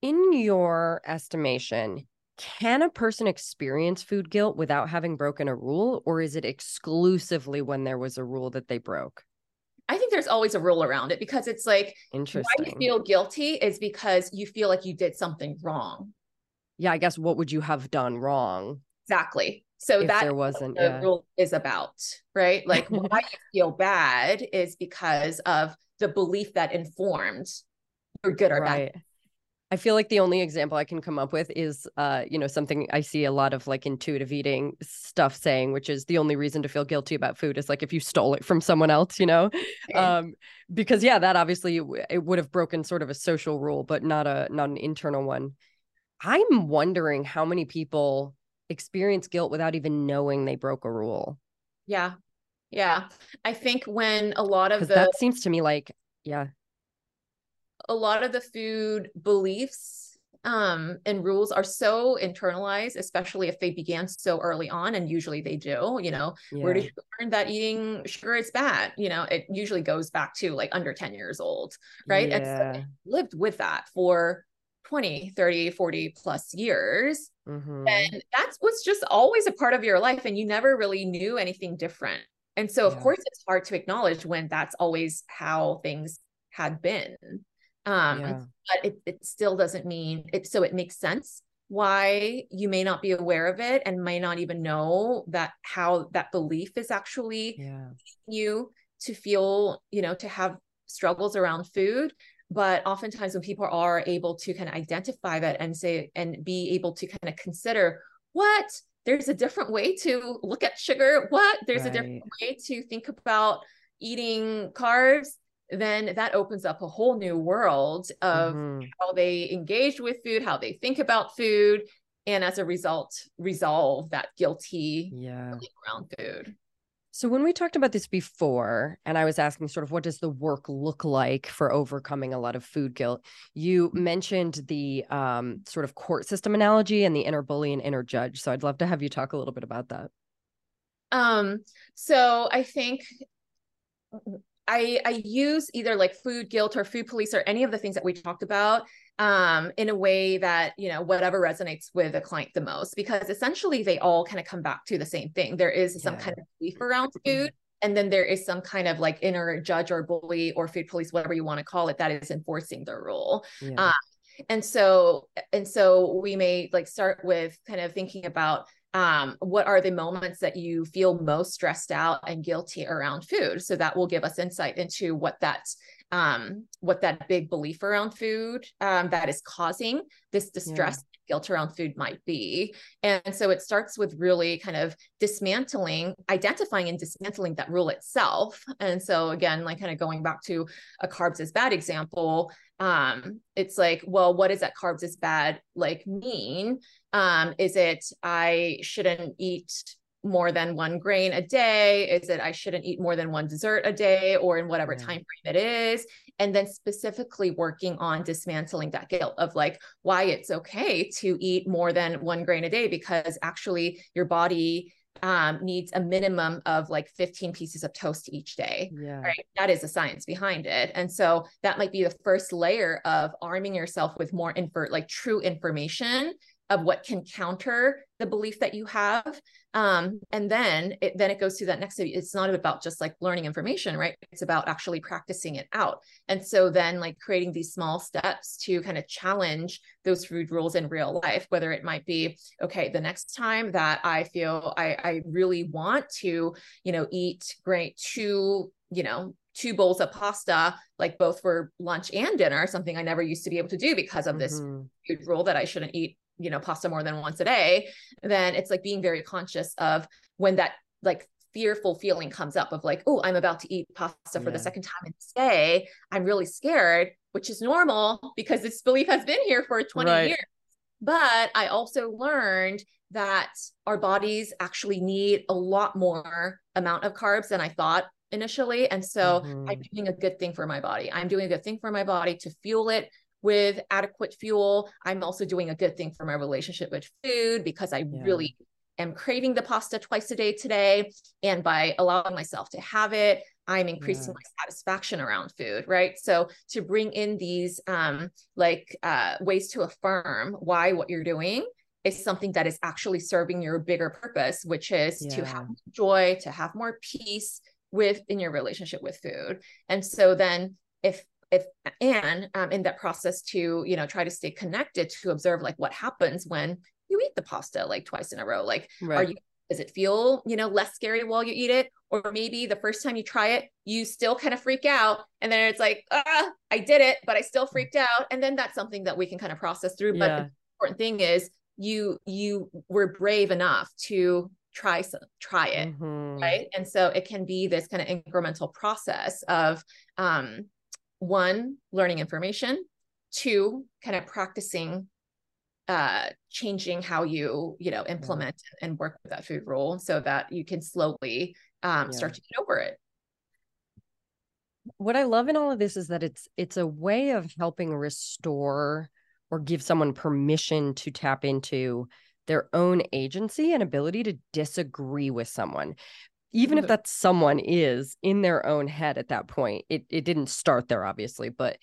S1: In your estimation, can a person experience food guilt without having broken a rule, or is it exclusively when there was a rule that they broke?
S2: I think there's always a rule around it because it's like
S1: Interesting.
S2: why you feel guilty is because you feel like you did something wrong.
S1: Yeah, I guess what would you have done wrong?
S2: Exactly. So
S1: if
S2: that
S1: there wasn't,
S2: the
S1: yeah.
S2: rule is about, right? Like why you feel bad is because of the belief that informed you're good or
S1: right.
S2: bad.
S1: I feel like the only example I can come up with is, uh, you know, something I see a lot of like intuitive eating stuff saying, which is the only reason to feel guilty about food is like if you stole it from someone else, you know, um, because yeah, that obviously it would have broken sort of a social rule, but not a not an internal one. I'm wondering how many people experience guilt without even knowing they broke a rule.
S2: Yeah, yeah. I think when a lot of the
S1: that seems to me like yeah
S2: a lot of the food beliefs um, and rules are so internalized, especially if they began so early on, and usually they do. You know, yeah. where did you learn that eating sugar is bad? You know, it usually goes back to like under 10 years old, right? Yeah. And so lived with that for 20, 30, 40 plus years. Mm-hmm. And that's what's just always a part of your life. And you never really knew anything different. And so, of yeah. course, it's hard to acknowledge when that's always how things had been um yeah. but it, it still doesn't mean it so it makes sense why you may not be aware of it and may not even know that how that belief is actually yeah. you to feel you know to have struggles around food but oftentimes when people are able to kind of identify that and say and be able to kind of consider what there's a different way to look at sugar what there's right. a different way to think about eating carbs then that opens up a whole new world of mm-hmm. how they engage with food, how they think about food, and as a result, resolve that guilty
S1: yeah.
S2: around food.
S1: So when we talked about this before, and I was asking sort of what does the work look like for overcoming a lot of food guilt, you mentioned the um, sort of court system analogy and the inner bully and inner judge. So I'd love to have you talk a little bit about that.
S2: Um, so I think I, I use either like food guilt or food police or any of the things that we talked about um, in a way that, you know, whatever resonates with a client the most, because essentially they all kind of come back to the same thing. There is some kind of belief around food. And then there is some kind of like inner judge or bully or food police, whatever you want to call it, that is enforcing the rule. Yeah. Um, and so, and so we may like start with kind of thinking about um, what are the moments that you feel most stressed out and guilty around food so that will give us insight into what that um, what that big belief around food um, that is causing this distress. Guilt around food might be. And so it starts with really kind of dismantling identifying and dismantling that rule itself. And so again like kind of going back to a carbs is bad example um, it's like well what does that carbs is bad like mean? Um, is it I shouldn't eat more than one grain a day? Is it I shouldn't eat more than one dessert a day or in whatever time frame it is? And then specifically working on dismantling that guilt of like why it's okay to eat more than one grain a day because actually your body um, needs a minimum of like 15 pieces of toast each day. Yeah. Right. That is the science behind it. And so that might be the first layer of arming yourself with more info, like true information of what can counter the belief that you have um, and then it then it goes to that next it's not about just like learning information right? It's about actually practicing it out. And so then like creating these small steps to kind of challenge those food rules in real life whether it might be okay the next time that i feel i i really want to you know eat great two you know two bowls of pasta, like both for lunch and dinner, something I never used to be able to do because of this mm-hmm. food rule that I shouldn't eat you know pasta more than once a day then it's like being very conscious of when that like fearful feeling comes up of like oh i'm about to eat pasta for yeah. the second time in this day i'm really scared which is normal because this belief has been here for 20 right. years but i also learned that our bodies actually need a lot more amount of carbs than i thought initially and so mm-hmm. i'm doing a good thing for my body i'm doing a good thing for my body to fuel it with adequate fuel. I'm also doing a good thing for my relationship with food because I yeah. really am craving the pasta twice a day today. And by allowing myself to have it, I'm increasing yeah. my satisfaction around food, right? So to bring in these um, like uh, ways to affirm why what you're doing is something that is actually serving your bigger purpose, which is yeah. to have joy, to have more peace with in your relationship with food. And so then if if and um, in that process to you know try to stay connected to observe like what happens when you eat the pasta like twice in a row like right. are you does it feel you know less scary while you eat it or maybe the first time you try it you still kind of freak out and then it's like ah i did it but i still mm. freaked out and then that's something that we can kind of process through yeah. but the important thing is you you were brave enough to try some try it mm-hmm. right and so it can be this kind of incremental process of um one learning information two kind of practicing uh changing how you you know implement yeah. and work with that food rule so that you can slowly um yeah. start to get over it
S1: what i love in all of this is that it's it's a way of helping restore or give someone permission to tap into their own agency and ability to disagree with someone even if that someone is in their own head at that point it, it didn't start there obviously but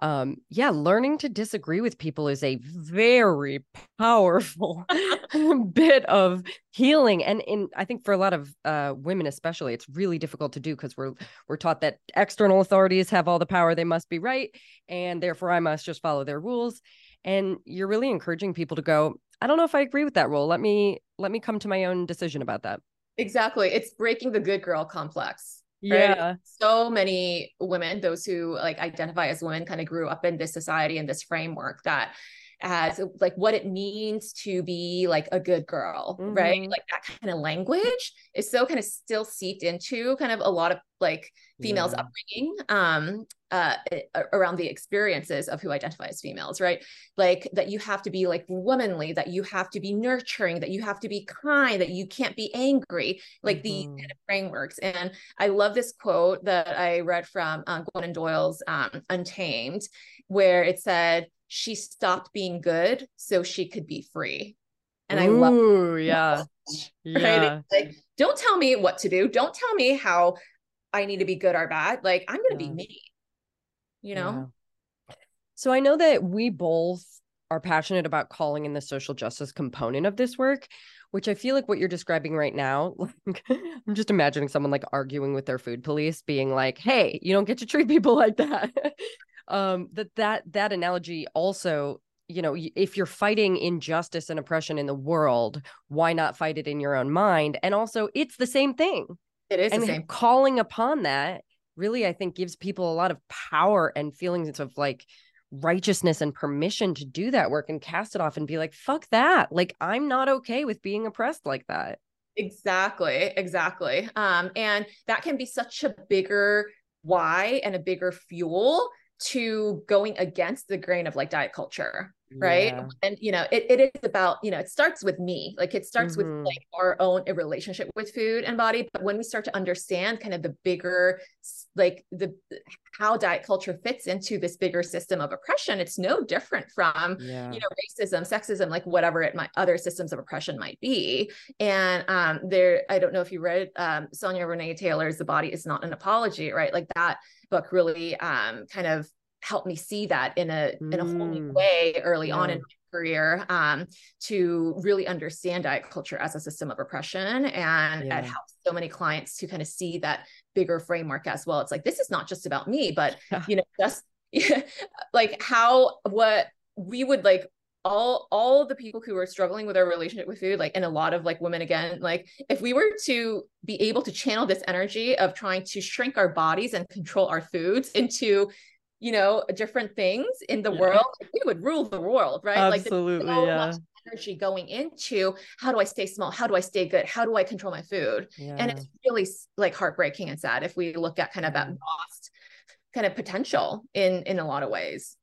S1: um yeah learning to disagree with people is a very powerful bit of healing and in i think for a lot of uh women especially it's really difficult to do because we're we're taught that external authorities have all the power they must be right and therefore i must just follow their rules and you're really encouraging people to go i don't know if i agree with that rule let me let me come to my own decision about that
S2: exactly it's breaking the good girl complex
S1: yeah right?
S2: so many women those who like identify as women kind of grew up in this society and this framework that as like what it means to be like a good girl, mm-hmm. right? Like that kind of language is so kind of still seeped into kind of a lot of like females yeah. upbringing um uh around the experiences of who identify as females, right? Like that you have to be like womanly, that you have to be nurturing, that you have to be kind, that you can't be angry, like mm-hmm. these kind of frameworks. And I love this quote that I read from uh, Glennon Doyle's um, Untamed, where it said, she stopped being good so she could be free. And Ooh, I love
S1: yeah. Yeah.
S2: Like, don't tell me what to do. Don't tell me how I need to be good or bad. Like I'm gonna yeah. be me. You know?
S1: Yeah. So I know that we both are passionate about calling in the social justice component of this work, which I feel like what you're describing right now, like I'm just imagining someone like arguing with their food police, being like, hey, you don't get to treat people like that um that that that analogy also you know if you're fighting injustice and oppression in the world why not fight it in your own mind? And also it's the same thing.
S2: It is
S1: and
S2: the same.
S1: calling upon that really i think gives people a lot of power and feelings of like righteousness and permission to do that work and cast it off and be like fuck that. Like i'm not okay with being oppressed like that.
S2: Exactly exactly. Um and that can be such a bigger why and a bigger fuel to going against the grain of like diet culture right yeah. and you know it, it is about you know it starts with me like it starts mm-hmm. with like our own relationship with food and body but when we start to understand kind of the bigger like the how diet culture fits into this bigger system of oppression it's no different from yeah. you know racism sexism like whatever it might other systems of oppression might be and um there i don't know if you read um sonya renee taylor's the body is not an apology right like that book really um, kind of helped me see that in a in a whole new mm. way early yeah. on in my career um, to really understand diet culture as a system of oppression and yeah. it helps so many clients to kind of see that bigger framework as well it's like this is not just about me but you know just like how what we would like all all the people who are struggling with their relationship with food like and a lot of like women again like if we were to be able to channel this energy of trying to shrink our bodies and control our foods into you know different things in the yeah. world we would rule the world right
S1: absolutely like so yeah
S2: energy going into how do i stay small how do i stay good how do i control my food yeah. and it's really like heartbreaking and sad if we look at kind of that lost kind of potential in in a lot of ways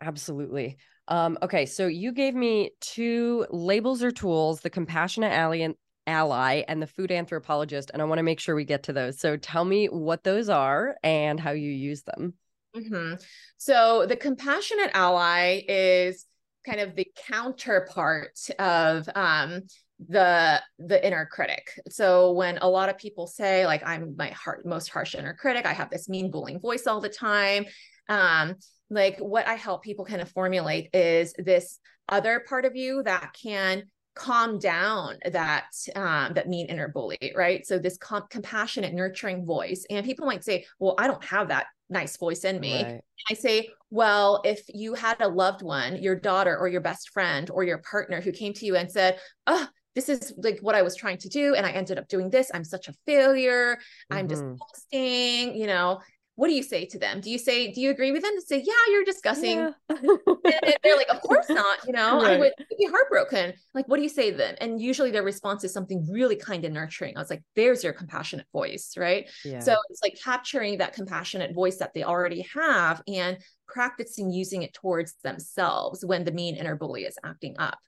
S1: absolutely um, okay, so you gave me two labels or tools: the compassionate ally and ally and the food anthropologist, and I want to make sure we get to those. So tell me what those are and how you use them.
S2: Mm-hmm. So the compassionate ally is kind of the counterpart of um, the the inner critic so when a lot of people say like i'm my heart most harsh inner critic i have this mean bullying voice all the time um like what I help people kind of formulate is this other part of you that can calm down that um, that mean inner bully, right? So this com- compassionate, nurturing voice. And people might say, "Well, I don't have that nice voice in me." Right. I say, "Well, if you had a loved one, your daughter or your best friend or your partner who came to you and said, "Oh, this is like what I was trying to do. And I ended up doing this. I'm such a failure. Mm-hmm. I'm disgusting. You know, what do you say to them? Do you say, do you agree with them to say, yeah, you're discussing? Yeah. they're like, of course not. You know, right. I would be heartbroken. Like, what do you say to them? And usually their response is something really kind and nurturing. I was like, there's your compassionate voice. Right. Yeah. So it's like capturing that compassionate voice that they already have and practicing using it towards themselves when the mean inner bully is acting up.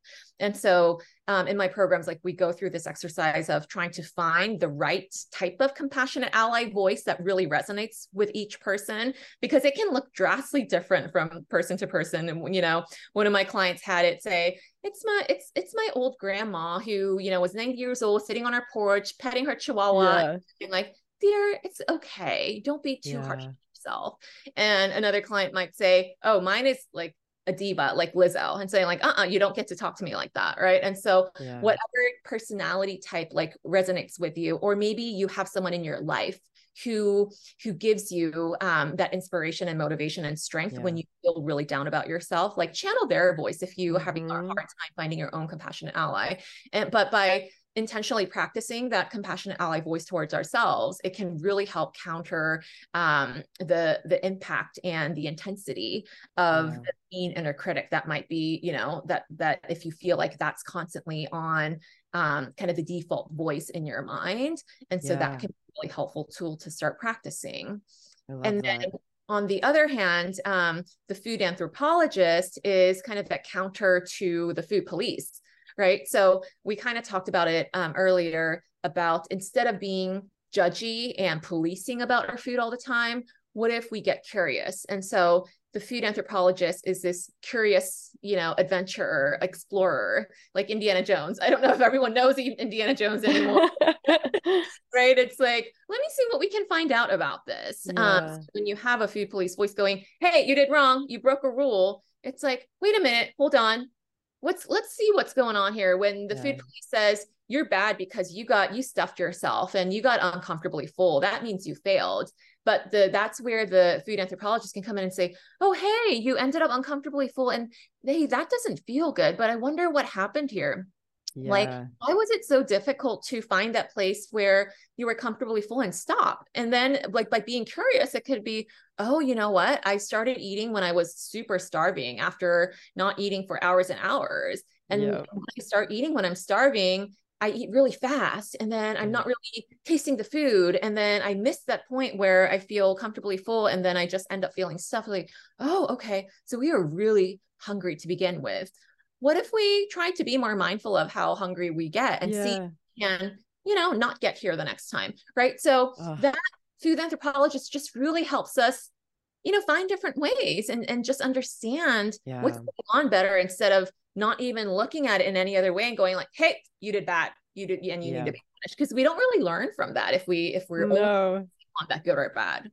S2: And so um, in my programs, like we go through this exercise of trying to find the right type of compassionate ally voice that really resonates with each person because it can look drastically different from person to person. And you know, one of my clients had it say, "It's my it's it's my old grandma who you know was 90 years old, sitting on her porch, petting her chihuahua, yeah. and like." Dear, it's okay. Don't be too yeah. harsh yourself. And another client might say, oh, mine is like a diva like Lizzo and saying like, uh-uh, you don't get to talk to me like that. Right. And so yeah. whatever personality type like resonates with you, or maybe you have someone in your life who who gives you um, that inspiration and motivation and strength yeah. when you feel really down about yourself like channel their voice if you mm-hmm. having a hard time finding your own compassionate ally and but by intentionally practicing that compassionate ally voice towards ourselves it can really help counter um, the the impact and the intensity of yeah. the mean inner critic that might be you know that that if you feel like that's constantly on um, kind of the default voice in your mind and so yeah. that can be a really helpful tool to start practicing and that. then on the other hand, um, the food anthropologist is kind of that counter to the food police right? So we kind of talked about it um, earlier about instead of being judgy and policing about our food all the time, what if we get curious? And so the food anthropologist is this curious, you know, adventurer, explorer, like Indiana Jones. I don't know if everyone knows Indiana Jones anymore, right? It's like, let me see what we can find out about this. Um, yeah. Um, so when you have a food police voice going, hey, you did wrong, you broke a rule, it's like, wait a minute, hold on, what's let's see what's going on here. When the yeah. food police says you're bad because you got you stuffed yourself and you got uncomfortably full that means you failed. But the that's where the food anthropologist can come in and say oh hey you ended up uncomfortably full and hey that doesn't feel good but i wonder what happened here yeah. Like, why was it so difficult to find that place where you were comfortably full and stop? And then, like, by being curious, it could be, oh, you know what? I started eating when I was super starving after not eating for hours and hours. And yeah. I start eating when I'm starving, I eat really fast and then I'm not mm-hmm. really tasting the food. And then I miss that point where I feel comfortably full and then I just end up feeling stuffed. Like, oh, okay. So we are really hungry to begin with what if we try to be more mindful of how hungry we get and yeah. see and you know not get here the next time right so Ugh. that food anthropologist just really helps us you know find different ways and and just understand yeah. what's going on better instead of not even looking at it in any other way and going like hey you did bad you did and you yeah. need to be punished because we don't really learn from that if we if we're no. on that good or bad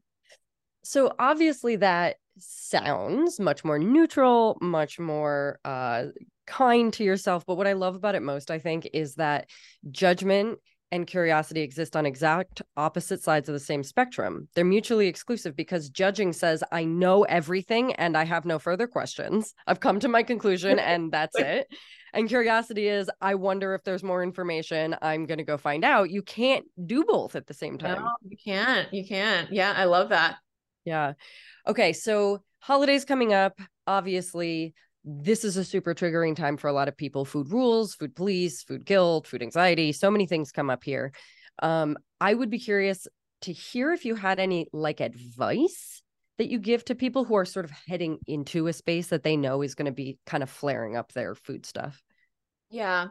S1: so obviously that sounds much more neutral much more uh kind to yourself. But what I love about it most, I think, is that judgment and curiosity exist on exact opposite sides of the same spectrum. They're mutually exclusive because judging says, I know everything and I have no further questions. I've come to my conclusion and that's it. And curiosity is, I wonder if there's more information. I'm going to go find out. You can't do both at the same time. No,
S2: you can't. You can't. Yeah, I love that.
S1: Yeah. Okay. So, holidays coming up, obviously this is a super triggering time for a lot of people. Food rules food police food guilt food anxiety so many things come up here. Um, i would be curious to hear if you had any like advice that you give to people who are sort of heading into a space that they know is going to be kind of flaring up their food stuff.
S2: Yeah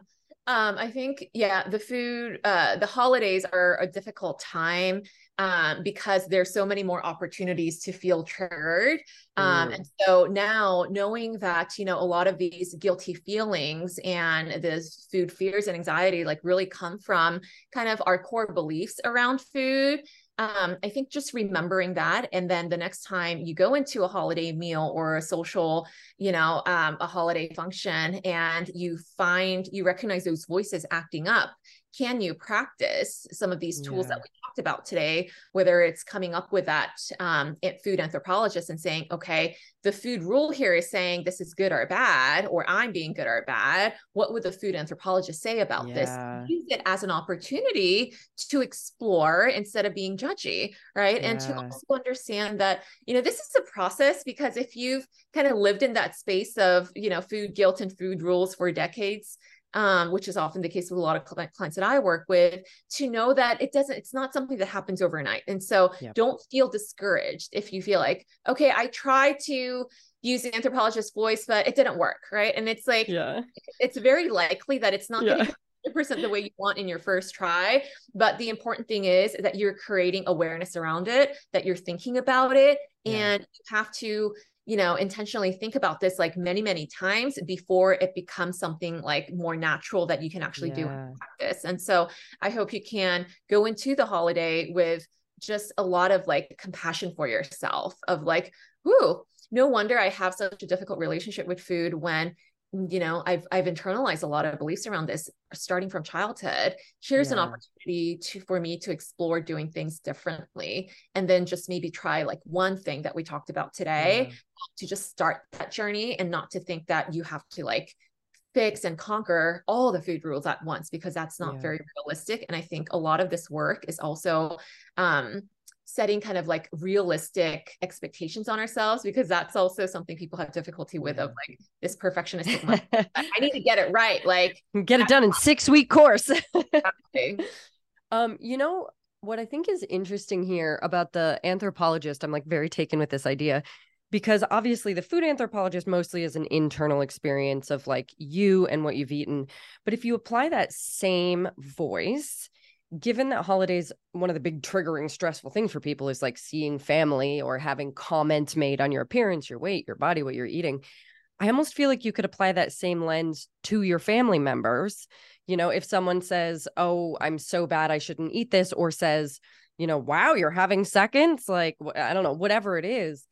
S2: um, I think, yeah, the food, uh, the holidays are a difficult time um, because there's so many more opportunities to feel triggered. Um, mm. And so now knowing that, you know, a lot of these guilty feelings and this food fears and anxiety like really come from kind of our core beliefs around food um, I think just remembering that, and then the next time you go into a holiday meal or a social, you know, um, a holiday function, and you find you recognize those voices acting up, can you practice some of these tools yeah. that we talked about today whether it's coming up with that um, food anthropologist and saying okay the food rule here is saying this is good or bad or i'm being good or bad what would the food anthropologist say about yeah. this use it as an opportunity to explore instead of being judgy right yeah. and to also understand that you know this is a process because if you've kind of lived in that space of you know food guilt and food rules for decades um, which is often the case with a lot of clients that I work with, to know that it doesn't, it's not something that happens overnight. And so yep. don't feel discouraged if you feel like, okay, I tried to use the anthropologist voice, but it didn't work. Right. And it's like, yeah. it's very likely that it's not yeah. going to percent the way you want in your first try but the important thing is that you're creating awareness around it that you're thinking about it yeah. and you have to you know intentionally think about this like many many times before it becomes something like more natural that you can actually yeah. do in practice and so i hope you can go into the holiday with just a lot of like compassion for yourself of like whoo no wonder i have such a difficult relationship with food when you know i've i've internalized a lot of beliefs around this starting from childhood here's yeah. an opportunity to for me to explore doing things differently and then just maybe try like one thing that we talked about today yeah. to just start that journey and not to think that you have to like fix and conquer all the food rules at once because that's not yeah. very realistic and i think a lot of this work is also um setting kind of like realistic expectations on ourselves because that's also something people have difficulty with of like this perfectionistic I need to get it right like
S1: get it done in 6 week course. Um you know what I think is interesting here about the anthropologist I'm like very taken with this idea because obviously the food anthropologist mostly is an internal experience of like you and what you've eaten but if you apply that same voice given that holidays one of the big triggering stressful things for people is like seeing family or having comments made on your appearance your weight your body what you're eating i almost feel like you could apply that same lens to your family members. You know if someone says oh i'm so bad i shouldn't eat this or says you know wow you're having seconds like i don't know whatever it is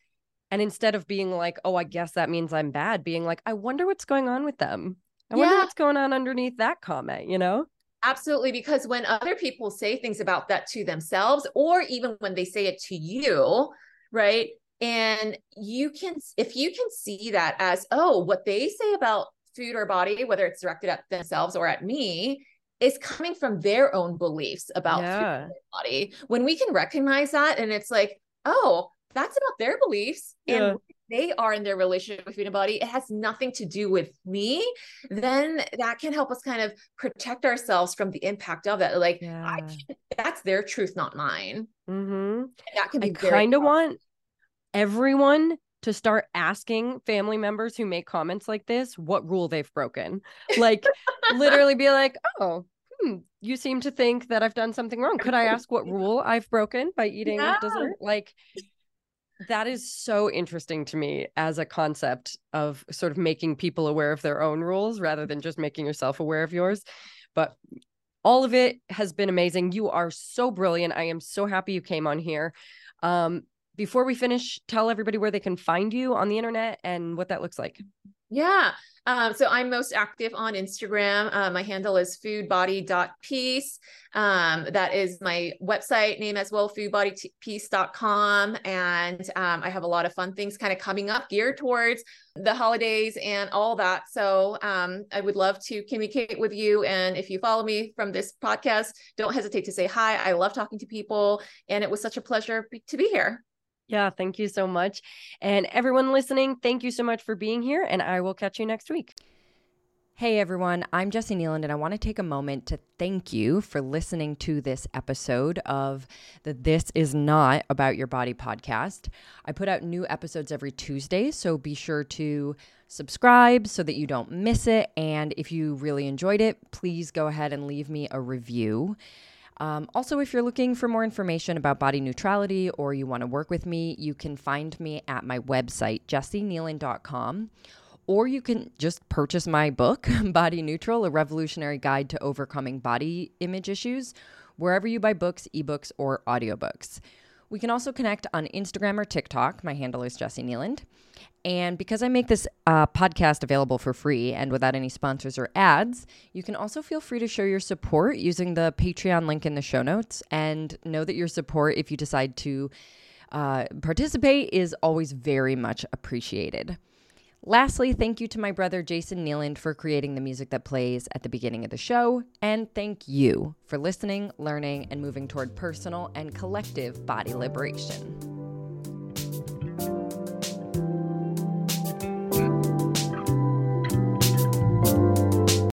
S1: and instead of being like oh i guess that means i'm bad being like i wonder what's going on with them. I yeah. wonder what's going on underneath that comment you know
S2: Absolutely. Because when other people say things about that to themselves, or even when they say it to you, right? And you can, if you can see that as, oh, what they say about food or body, whether it's directed at themselves or at me, is coming from their own beliefs about yeah. food body. When we can recognize that and it's like, oh, that's about their beliefs. Yeah. And they are in their relationship with food and body, it has nothing to do with me, then that can help us kind of protect ourselves from the impact of it. Like, yeah. that's their truth, not mine.
S1: Mm-hmm. That can be I kind of want everyone to start asking family members who make comments like this what rule they've broken. Like, literally be like, oh, hmm, you seem to think that I've done something wrong. Could I ask what rule I've broken by eating yeah. dessert? Like, that is so interesting to me as a concept of sort of making people aware of their own rules rather than just making yourself aware of yours. But all of it has been amazing. You are so brilliant. I am so happy you came on here. Um, before we finish, tell everybody where they can find you on the internet and what that looks like.
S2: Yeah. Um, so I'm most active on Instagram. Uh, my handle is foodbody.peace. Um, that is my website name as well, foodbodypeace.com. And um, I have a lot of fun things kind of coming up geared towards the holidays and all that. So um, I would love to communicate with you. And if you follow me from this podcast, don't hesitate to say hi. I love talking to people. And it was such a pleasure to be here.
S1: Yeah, thank you so much. And everyone listening, thank you so much for being here, and I will catch you next week. Hey everyone, I'm Jessi Kneeland, and I want to take a moment to thank you for listening to this episode of the This Is Not About Your Body podcast. I put out new episodes every Tuesday, so be sure to subscribe so that you don't miss it. And if you really enjoyed it, please go ahead and leave me a review. Um, also, if you're looking for more information about body neutrality or you want to work with me, you can find me at my website, jessikneeland.com. Or you can just purchase my book, Body Neutral A Revolutionary Guide to Overcoming Body Image Issues, wherever you buy books, ebooks, or audiobooks. We can also connect on Instagram or TikTok. My handle is Jessi Kneeland. And because I make this uh, podcast available for free and without any sponsors or ads, you can also feel free to show your support using the Patreon link in the show notes. And know that your support, if you decide to uh, participate, is always very much appreciated. Lastly, thank you to my brother Jason Kneeland for creating the music that plays at the beginning of the show. And thank you for listening, learning, and moving toward personal and collective body liberation.